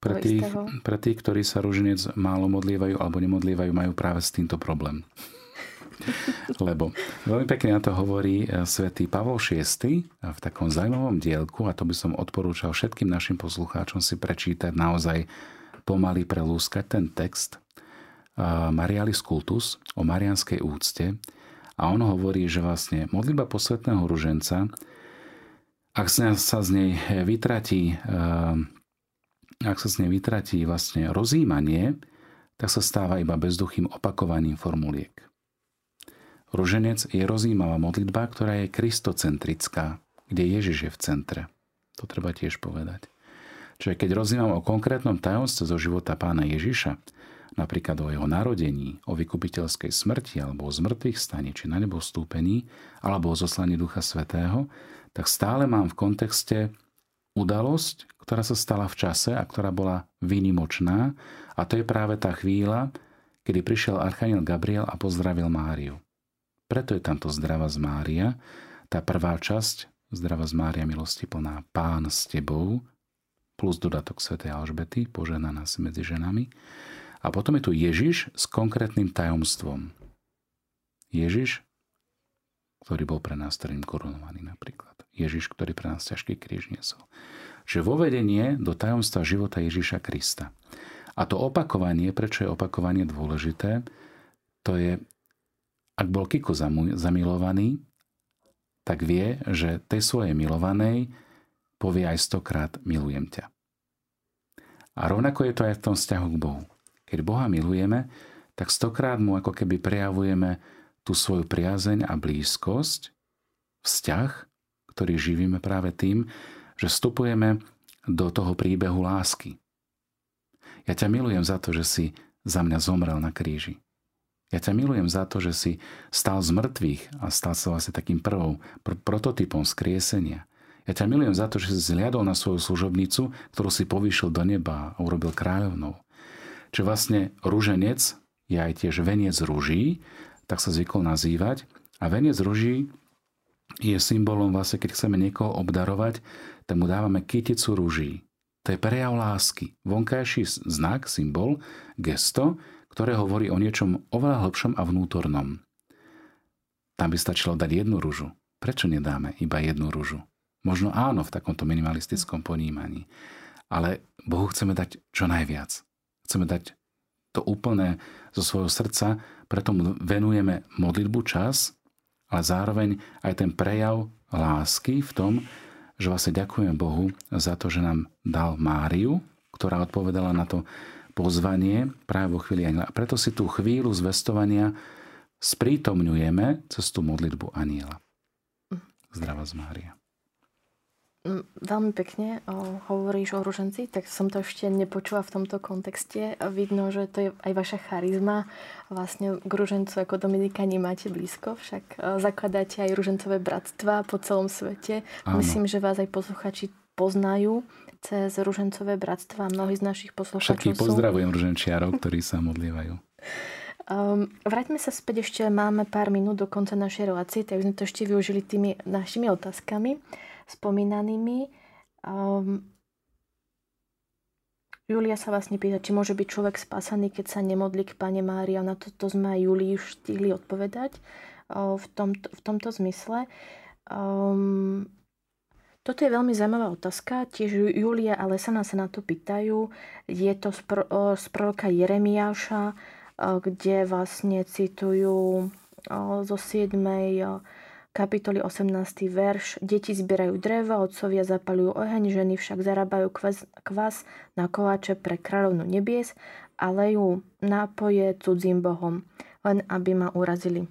Speaker 2: Pre tých, pre tých, ktorí sa ruženec málo modlievajú alebo nemodlievajú, majú práve s týmto problém. Lebo veľmi pekne na to hovorí eh, svätý Pavol VI v takom zaujímavom dielku, a to by som odporúčal všetkým našim poslucháčom si prečítať naozaj pomaly prelúskať ten text eh, Marialis Cultus o marianskej úcte, a on hovorí, že vlastne modlitba posvetného ruženca, ak sa z nej vytratí, ak sa z nej vytratí vlastne rozímanie, tak sa stáva iba bezduchým opakovaním formuliek. Ruženec je rozímavá modlitba, ktorá je kristocentrická, kde Ježiš je v centre. To treba tiež povedať. Čiže keď rozímam o konkrétnom tajomstve zo života pána Ježiša, napríklad o jeho narodení, o vykupiteľskej smrti alebo o zmrtvých stane, či na nebo vstúpení, alebo o zoslaní Ducha Svetého, tak stále mám v kontexte udalosť, ktorá sa stala v čase a ktorá bola výnimočná a to je práve tá chvíľa, kedy prišiel Archaniel Gabriel a pozdravil Máriu. Preto je tamto zdrava z Mária, tá prvá časť, zdrava z Mária milosti plná, Pán s tebou, plus dodatok Sv. Alžbety, poženaná si medzi ženami. A potom je tu Ježiš s konkrétnym tajomstvom. Ježiš, ktorý bol pre nás starým korunovaný napríklad. Ježiš, ktorý pre nás ťažký kríž niesol. Že vovedenie do tajomstva života Ježiša Krista. A to opakovanie, prečo je opakovanie dôležité, to je, ak bol Kiko zamilovaný, tak vie, že tej svojej milovanej povie aj stokrát milujem ťa. A rovnako je to aj v tom vzťahu k Bohu. Keď Boha milujeme, tak stokrát mu ako keby prejavujeme tú svoju priazeň a blízkosť, vzťah, ktorý živíme práve tým, že vstupujeme do toho príbehu lásky. Ja ťa milujem za to, že si za mňa zomrel na kríži. Ja ťa milujem za to, že si stal z mŕtvych a stal sa vlastne takým prvou pr- prototypom skriesenia. Ja ťa milujem za to, že si zliadol na svoju služobnicu, ktorú si povýšil do neba a urobil kráľovnou. Čiže vlastne rúženec je aj tiež veniec rúží, tak sa zvykol nazývať. A veniec rúží je symbolom vlastne, keď chceme niekoho obdarovať, tak mu dávame kyticu rúží. To je prejav lásky. Vonkajší znak, symbol, gesto, ktoré hovorí o niečom oveľa hlbšom a vnútornom. Tam by stačilo dať jednu rúžu. Prečo nedáme iba jednu rúžu? Možno áno v takomto minimalistickom ponímaní. Ale Bohu chceme dať čo najviac chceme dať to úplné zo svojho srdca, preto mu venujeme modlitbu čas, ale zároveň aj ten prejav lásky v tom, že vlastne ďakujem Bohu za to, že nám dal Máriu, ktorá odpovedala na to pozvanie práve vo chvíli aniela. A preto si tú chvíľu zvestovania sprítomňujeme cez tú modlitbu aniela. Zdravá z Mária.
Speaker 1: Veľmi pekne o, hovoríš o ruženci, tak som to ešte nepočula v tomto kontexte. Vidno, že to je aj vaša charizma. Vlastne k ružencu ako Dominikáni máte blízko, však zakladáte aj ružencové bratstva po celom svete. Áno. Myslím, že vás aj posluchači poznajú cez ružencové bratstva. Mnohí z našich poslucháčov
Speaker 2: Všetkých pozdravujem ruženčiarov, ktorí sa modlievajú.
Speaker 1: Um, vráťme sa späť, ešte máme pár minút do konca našej relácie, tak sme to ešte využili tými našimi otázkami spomínanými. Um, Julia sa vlastne pýta, či môže byť človek spásaný, keď sa nemodlí k Pane Mária. Na to, to sme aj Julii už stihli odpovedať uh, v, tomto, v tomto zmysle. Um, toto je veľmi zaujímavá otázka. Tiež Julia a Lesana sa na to pýtajú. Je to z, pro, z proroka Jeremiáša, kde vlastne citujú zo 7 kapitoly 18. verš. Deti zbierajú drevo, otcovia zapalujú oheň, ženy však zarábajú kvas, kvas na koláče pre kráľovnu nebies a lejú nápoje cudzím bohom, len aby ma urazili.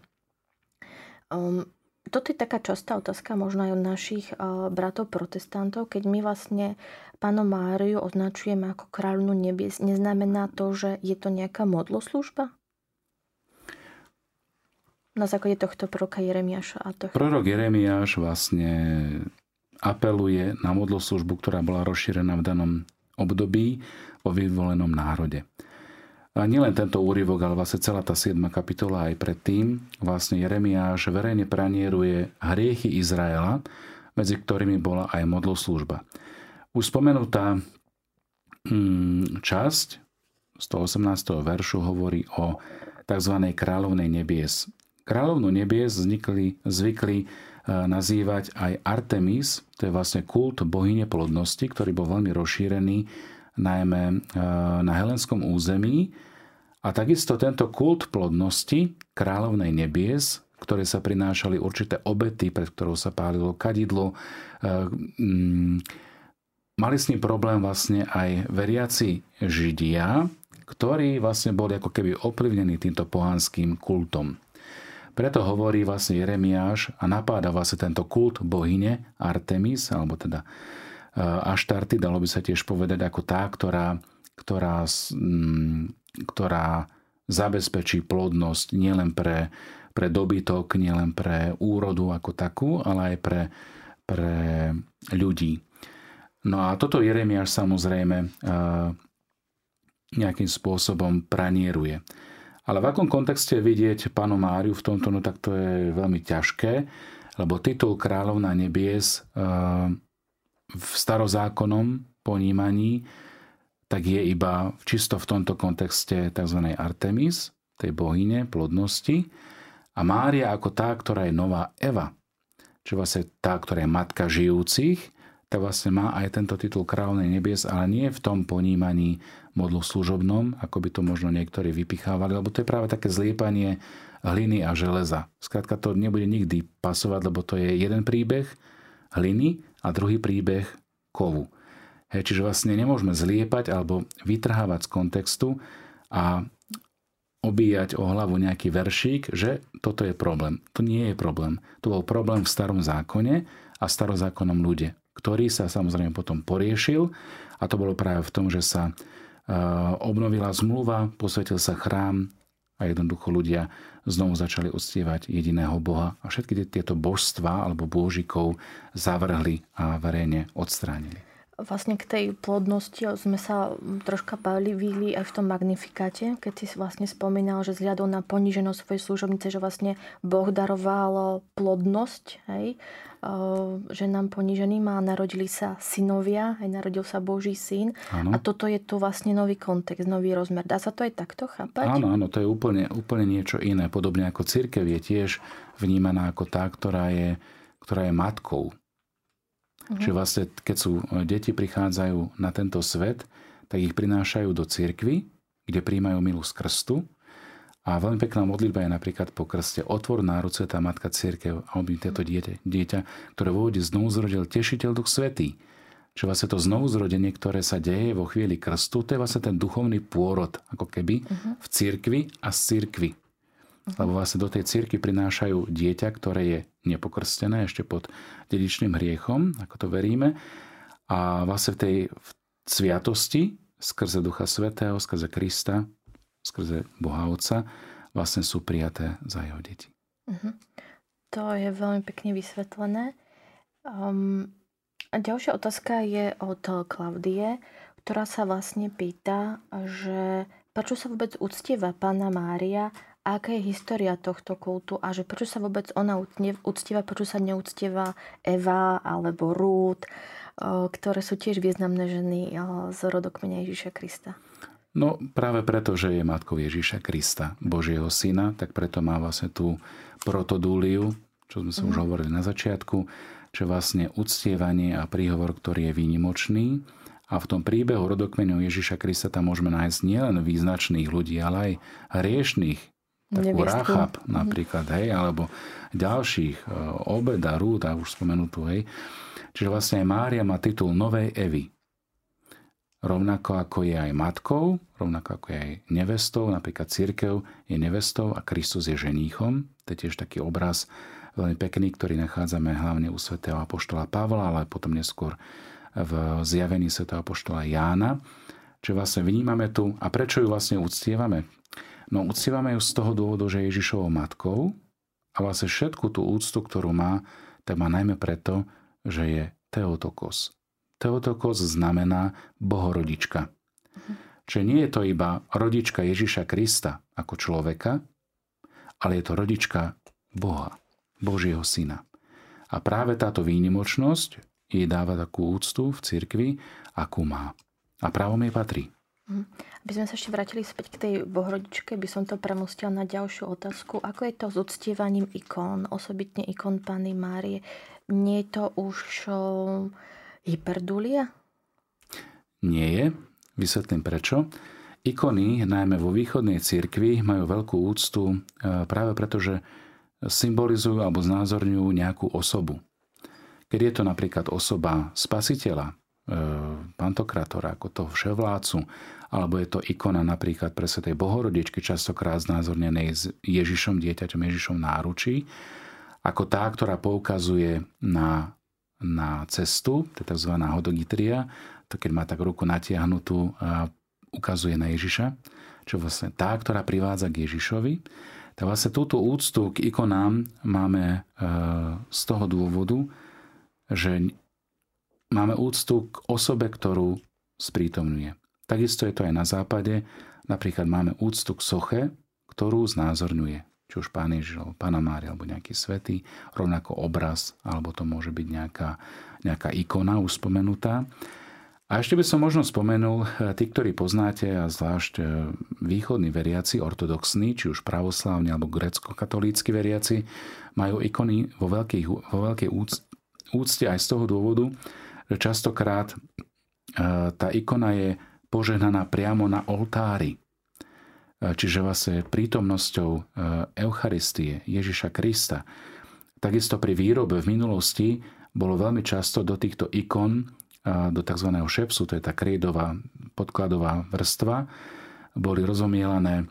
Speaker 1: Um, toto je taká častá otázka možno aj od našich uh, bratov protestantov, keď my vlastne pánu Máriu označujeme ako kráľovnu nebies. Neznamená to, že je to nejaká modloslužba? na základe tohto proroka Jeremiáša. A tohto...
Speaker 2: Prorok Jeremiáš vlastne apeluje na modloslužbu, ktorá bola rozšírená v danom období o vyvolenom národe. Nielen tento úryvok, ale vlastne celá tá 7. kapitola aj predtým, vlastne Jeremiáš verejne pranieruje hriechy Izraela, medzi ktorými bola aj modloslužba. Už spomenutá mm, časť z 118. veršu hovorí o tzv. kráľovnej nebies. Kráľovnu nebies vznikli, zvykli e, nazývať aj Artemis, to je vlastne kult bohyne plodnosti, ktorý bol veľmi rozšírený najmä e, na helenskom území. A takisto tento kult plodnosti kráľovnej nebies, ktoré sa prinášali určité obety, pred ktorou sa pálilo kadidlo, e, mm, mali s ním problém vlastne aj veriaci Židia, ktorí vlastne boli ako keby ovplyvnení týmto pohanským kultom. Preto hovorí vlastne Jeremiáš a napáda vlastne tento kult bohyne Artemis, alebo teda Aštarty, dalo by sa tiež povedať ako tá, ktorá, ktorá, ktorá zabezpečí plodnosť nielen pre, pre dobytok, nielen pre úrodu ako takú, ale aj pre, pre ľudí. No a toto Jeremiáš samozrejme nejakým spôsobom pranieruje. Ale v akom kontexte vidieť panu Máriu v tomto, no tak to je veľmi ťažké, lebo titul kráľovna nebies v starozákonnom ponímaní tak je iba čisto v tomto kontexte tzv. Artemis, tej bohyne plodnosti, a Mária ako tá, ktorá je nová Eva, čo vlastne tá, ktorá je matka žijúcich, tak vlastne má aj tento titul kráľovnej nebies, ale nie v tom ponímaní modlu služobnom, ako by to možno niektorí vypichávali, lebo to je práve také zliepanie hliny a železa. Skrátka to nebude nikdy pasovať, lebo to je jeden príbeh hliny a druhý príbeh kovu. Hej, čiže vlastne nemôžeme zliepať alebo vytrhávať z kontextu a obíjať o hlavu nejaký veršík, že toto je problém. To nie je problém. To bol problém v starom zákone a starozákonnom ľude ktorý sa samozrejme potom poriešil a to bolo práve v tom, že sa e, obnovila zmluva, posvetil sa chrám a jednoducho ľudia znovu začali uctievať jediného Boha a všetky tieto božstva alebo božikov zavrhli a verejne odstránili.
Speaker 1: Vlastne k tej plodnosti sme sa troška bavili aj v tom magnifikáte, keď si vlastne spomínal, že zhľadol na poníženosť svojej služobnice, že vlastne Boh daroval plodnosť, hej, že nám poníženým a narodili sa synovia, aj narodil sa Boží syn. Áno. A toto je tu vlastne nový kontext, nový rozmer. Dá sa to aj takto chápať?
Speaker 2: Áno, áno, to je úplne, úplne niečo iné. Podobne ako církev je tiež vnímaná ako tá, ktorá je, ktorá je matkou Mhm. Čiže vlastne, keď sú e, deti prichádzajú na tento svet, tak ich prinášajú do cirkvy, kde príjmajú milu z krstu. A veľmi pekná modlitba je napríklad po krste Otvor náruce tá matka církev a obím tieto dieťa, dieťa, ktoré vo vode znovu zrodil tešiteľ duch svetý. Čiže vlastne to znovu zrodenie, ktoré sa deje vo chvíli krstu, to je vlastne ten duchovný pôrod, ako keby uh-huh. v cirkvi a z cirkvi. Lebo vlastne do tej cirky prinášajú dieťa, ktoré je nepokrstené ešte pod dedičným hriechom, ako to veríme. A vlastne v tej sviatosti, skrze Ducha Svetého, skrze Krista, skrze Boha Otca, vlastne sú prijaté za jeho deti. Uh-huh.
Speaker 1: To je veľmi pekne vysvetlené. Um, a ďalšia otázka je od Klaudie, ktorá sa vlastne pýta, že prečo sa vôbec uctieva Pána Mária aká je história tohto kultu a že prečo sa vôbec ona uctieva, prečo sa neuctieva Eva alebo Ruth. ktoré sú tiež významné ženy z rodokmeňa Ježiša Krista?
Speaker 2: No práve preto, že je matkou Ježiša Krista, Božieho syna, tak preto má vlastne tú protodúliu, čo sme sa mm. už mhm. hovorili na začiatku, čo vlastne uctievanie a príhovor, ktorý je výnimočný. A v tom príbehu rodokmenu Ježiša Krista tam môžeme nájsť nielen význačných ľudí, ale aj riešných, takú Rachab mhm. napríklad, hej, alebo ďalších, e, Obeda, Rúda, už spomenutú, hej. Čiže vlastne aj Mária má titul Novej Evy. Rovnako ako je aj matkou, rovnako ako je aj nevestou, napríklad církev je nevestou a Kristus je ženíchom. To je tiež taký obraz veľmi pekný, ktorý nachádzame hlavne u svätého apoštola Pavla, ale potom neskôr v zjavení svätého apoštola Jána. Čiže vlastne vnímame tu, a prečo ju vlastne uctievame? No uctievame ju z toho dôvodu, že je Ježišovou matkou a vlastne všetku tú úctu, ktorú má, tak má najmä preto, že je Teotokos. Teotokos znamená bohorodička. Čiže nie je to iba rodička Ježiša Krista ako človeka, ale je to rodička Boha, Božieho syna. A práve táto výnimočnosť jej dáva takú úctu v cirkvi, akú má. A právom jej patrí.
Speaker 1: Mhm. Aby sme sa ešte vrátili späť k tej bohorodičke, by som to premostila na ďalšiu otázku. Ako je to s uctievaním ikón, osobitne ikon Pany Márie? Nie je to už hyperdulia?
Speaker 2: Nie je. Vysvetlím prečo. Ikony, najmä vo východnej cirkvi, majú veľkú úctu e, práve preto, že symbolizujú alebo znázorňujú nejakú osobu. Keď je to napríklad osoba spasiteľa, e, pantokratora, ako toho vševlácu, alebo je to ikona napríklad pre Svetej Bohorodičky, častokrát znázornenej s Ježišom, dieťaťom Ježišom náručí, ako tá, ktorá poukazuje na na cestu, to je tzv. hodogitria, to keď má tak ruku natiahnutú ukazuje na Ježiša, čo vlastne tá, ktorá privádza k Ježišovi, tak vlastne túto úctu k ikonám máme e, z toho dôvodu, že máme úctu k osobe, ktorú sprítomňuje. Takisto je to aj na západe. Napríklad máme úctu k soche, ktorú znázorňuje či už Pán Ježiš, alebo Pána Mária, alebo nejaký svetý, rovnako obraz, alebo to môže byť nejaká, nejaká ikona už spomenutá. A ešte by som možno spomenul, eh, tí, ktorí poznáte, a zvlášť eh, východní veriaci, ortodoxní, či už pravoslávni alebo grecko-katolícky veriaci, majú ikony vo veľkej, vo veľkej úcte aj z toho dôvodu, že častokrát eh, tá ikona je požehnaná priamo na oltári čiže vlastne prítomnosťou e, Eucharistie Ježiša Krista. Takisto pri výrobe v minulosti bolo veľmi často do týchto ikon, do tzv. šepsu, to je tá krédová podkladová vrstva, boli rozomielané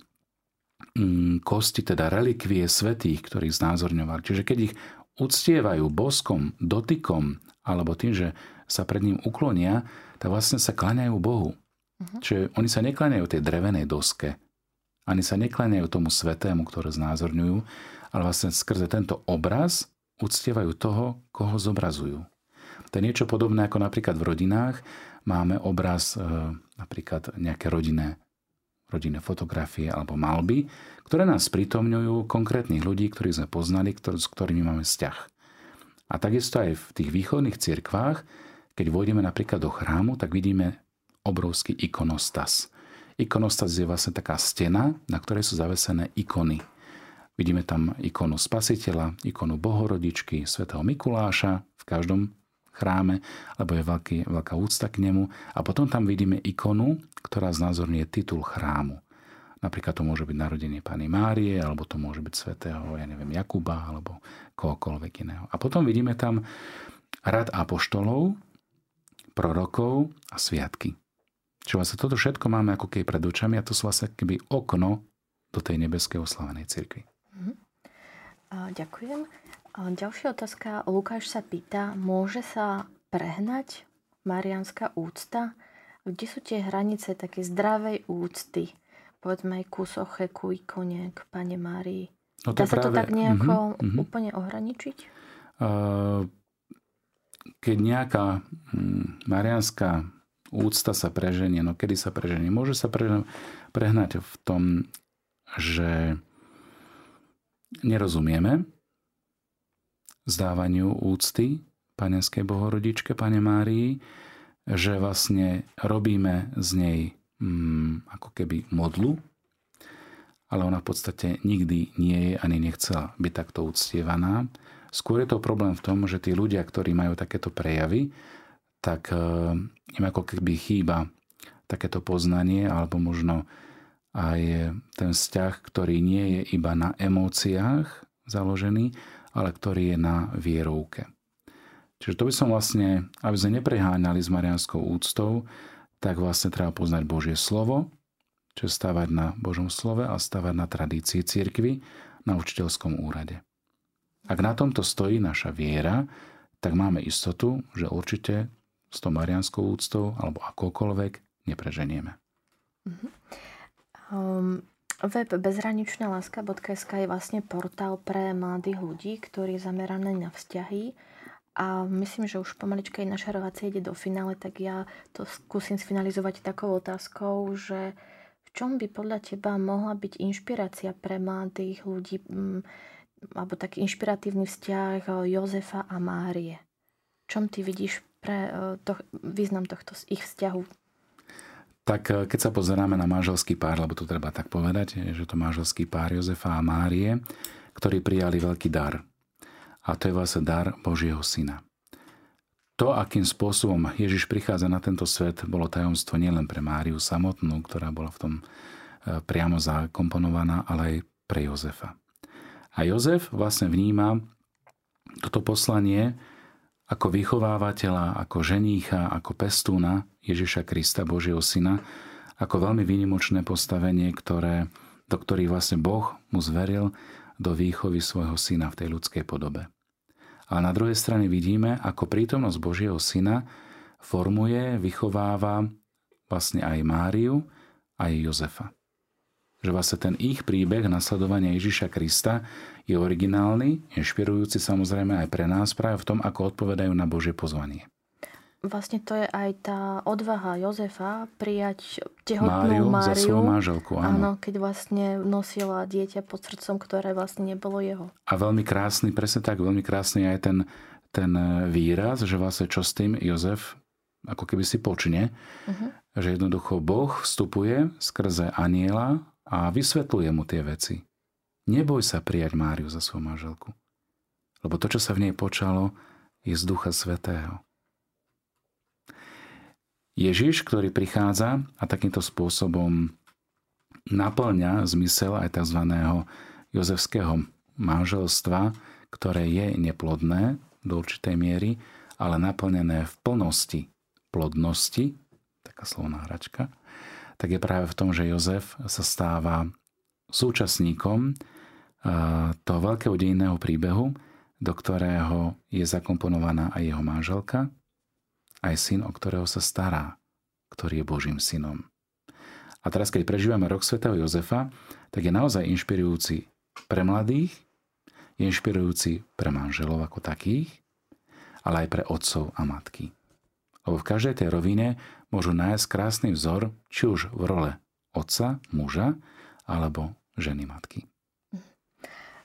Speaker 2: mm, kosti, teda relikvie svetých, ktorých znázorňovali. Čiže keď ich uctievajú boskom, dotykom, alebo tým, že sa pred ním uklonia, tak vlastne sa klaňajú Bohu. Uh-huh. Čiže oni sa nekláňajú tej drevenej doske, ani sa nekláňajú tomu svetému, ktoré znázorňujú, ale vlastne skrze tento obraz uctievajú toho, koho zobrazujú. To je niečo podobné ako napríklad v rodinách. Máme obraz e, napríklad nejaké rodinné, rodinné fotografie alebo malby, ktoré nás pritomňujú konkrétnych ľudí, ktorých sme poznali, ktorý, s ktorými máme vzťah. A takisto aj v tých východných cirkvách, keď vojdeme napríklad do chrámu, tak vidíme obrovský ikonostas. Ikonostas je vlastne taká stena, na ktorej sú zavesené ikony. Vidíme tam ikonu spasiteľa, ikonu bohorodičky, svätého Mikuláša v každom chráme, lebo je veľký, veľká úcta k nemu. A potom tam vidíme ikonu, ktorá znázorňuje titul chrámu. Napríklad to môže byť narodenie Pany Márie, alebo to môže byť svätého, ja neviem, Jakuba, alebo kohokoľvek iného. A potom vidíme tam rad apoštolov, prorokov a sviatky. Čiže vlastne toto všetko máme ako keby pred očami a to sú vlastne keby okno do tej nebeskej oslavenej cirkvi.
Speaker 1: Uh-huh. ďakujem. A ďalšia otázka. Lukáš sa pýta, môže sa prehnať marianská úcta? Kde sú tie hranice také zdravej úcty? Povedzme aj ku soche, ku ikone, k Pane Márii. No Dá sa práve... to tak nejako uh-huh. úplne ohraničiť? Uh,
Speaker 2: keď nejaká hm, marianská úcta sa preženie. No kedy sa preženie? Môže sa prehnať v tom, že nerozumieme zdávaniu úcty Panenskej Bohorodičke, Pane Márii, že vlastne robíme z nej mm, ako keby modlu, ale ona v podstate nikdy nie je ani nechcela byť takto uctievaná. Skôr je to problém v tom, že tí ľudia, ktorí majú takéto prejavy, tak e, im ako keby chýba takéto poznanie alebo možno aj ten vzťah, ktorý nie je iba na emóciách založený, ale ktorý je na vierovke. Čiže to by som vlastne, aby sme nepreháňali s marianskou úctou, tak vlastne treba poznať Božie slovo, čo stavať na Božom slove a stavať na tradícii cirkvy na učiteľskom úrade. Ak na tomto stojí naša viera, tak máme istotu, že určite s tou marianskou úctou alebo akokoľvek nepreženieme.
Speaker 1: Mm-hmm. Um, web bezhraničnaláska.sk je vlastne portál pre mladých ľudí, ktorý je zameraný na vzťahy a myslím, že už pomalička aj naša relácia ide do finále, tak ja to skúsim sfinalizovať takou otázkou, že v čom by podľa teba mohla byť inšpirácia pre mladých ľudí, mm, alebo taký inšpiratívny vzťah Jozefa a Márie? V čom ty vidíš pre eh, to, význam tohto ich vzťahu?
Speaker 2: Tak eh, keď sa pozeráme na manželský pár, lebo to treba tak povedať, že to manželský pár Jozefa a Márie, ktorí prijali veľký dar a to je vlastne dar Božieho Syna. To, akým spôsobom Ježiš prichádza na tento svet, bolo tajomstvo nielen pre Máriu samotnú, ktorá bola v tom e, priamo zakomponovaná, ale aj pre Jozefa. A Jozef vlastne vníma toto poslanie ako vychovávateľa, ako ženícha, ako pestúna Ježiša Krista, Božieho Syna, ako veľmi výnimočné postavenie, ktoré, do ktorých vlastne Boh mu zveril do výchovy svojho syna v tej ľudskej podobe. Ale na druhej strane vidíme, ako prítomnosť Božieho Syna formuje, vychováva vlastne aj Máriu, aj Jozefa. Že vlastne ten ich príbeh nasledovania Ježiša Krista je originálny, inšpirujúci samozrejme aj pre nás práve v tom, ako odpovedajú na Božie pozvanie.
Speaker 1: Vlastne to je aj tá odvaha Jozefa prijať tehotnú Máriu, Máriu
Speaker 2: za svoju manželku. Áno.
Speaker 1: áno, keď vlastne nosila dieťa pod srdcom, ktoré vlastne nebolo jeho.
Speaker 2: A veľmi krásny, presne tak, veľmi krásny aj ten, ten výraz, že vlastne čo s tým Jozef ako keby si počne, uh-huh. že jednoducho Boh vstupuje skrze aniela a vysvetľuje mu tie veci. Neboj sa prijať Máriu za svoju manželku. Lebo to, čo sa v nej počalo, je z Ducha Svetého. Ježiš, ktorý prichádza a takýmto spôsobom naplňa zmysel aj tzv. jozefského manželstva, ktoré je neplodné do určitej miery, ale naplnené v plnosti plodnosti, taká slovná hračka, tak je práve v tom, že Jozef sa stáva súčasníkom toho veľkého dejinného príbehu, do ktorého je zakomponovaná aj jeho manželka, aj syn, o ktorého sa stará, ktorý je Božím synom. A teraz, keď prežívame rok svätého Jozefa, tak je naozaj inšpirujúci pre mladých, je inšpirujúci pre manželov ako takých, ale aj pre otcov a matky. Lebo v každej tej rovine môžu nájsť krásny vzor, či už v role otca, muža, alebo ženy matky.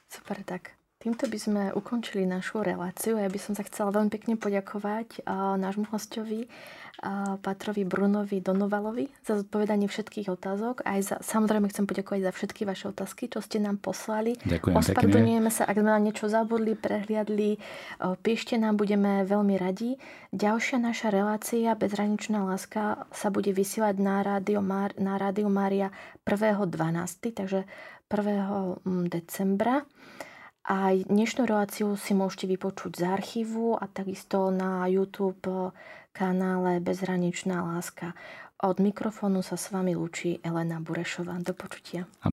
Speaker 1: Super, tak Týmto by sme ukončili našu reláciu. Ja by som sa chcela veľmi pekne poďakovať nášmu hostovi, Patrovi Brunovi Donovalovi za zodpovedanie všetkých otázok. Aj za, samozrejme chcem poďakovať za všetky vaše otázky, čo ste nám poslali.
Speaker 2: Ďakujem
Speaker 1: Ospravedlňujeme sa, ak sme na niečo zabudli, prehliadli. Píšte nám, budeme veľmi radi. Ďalšia naša relácia Bezraničná láska sa bude vysielať na Rádio, Mar- na Rádio Mária 1.12., takže 1. decembra. A dnešnú reláciu si môžete vypočuť z archívu a takisto na YouTube kanále Bezhraničná láska. Od mikrofónu sa s vami lúči Elena Burešová. Do počutia.
Speaker 2: A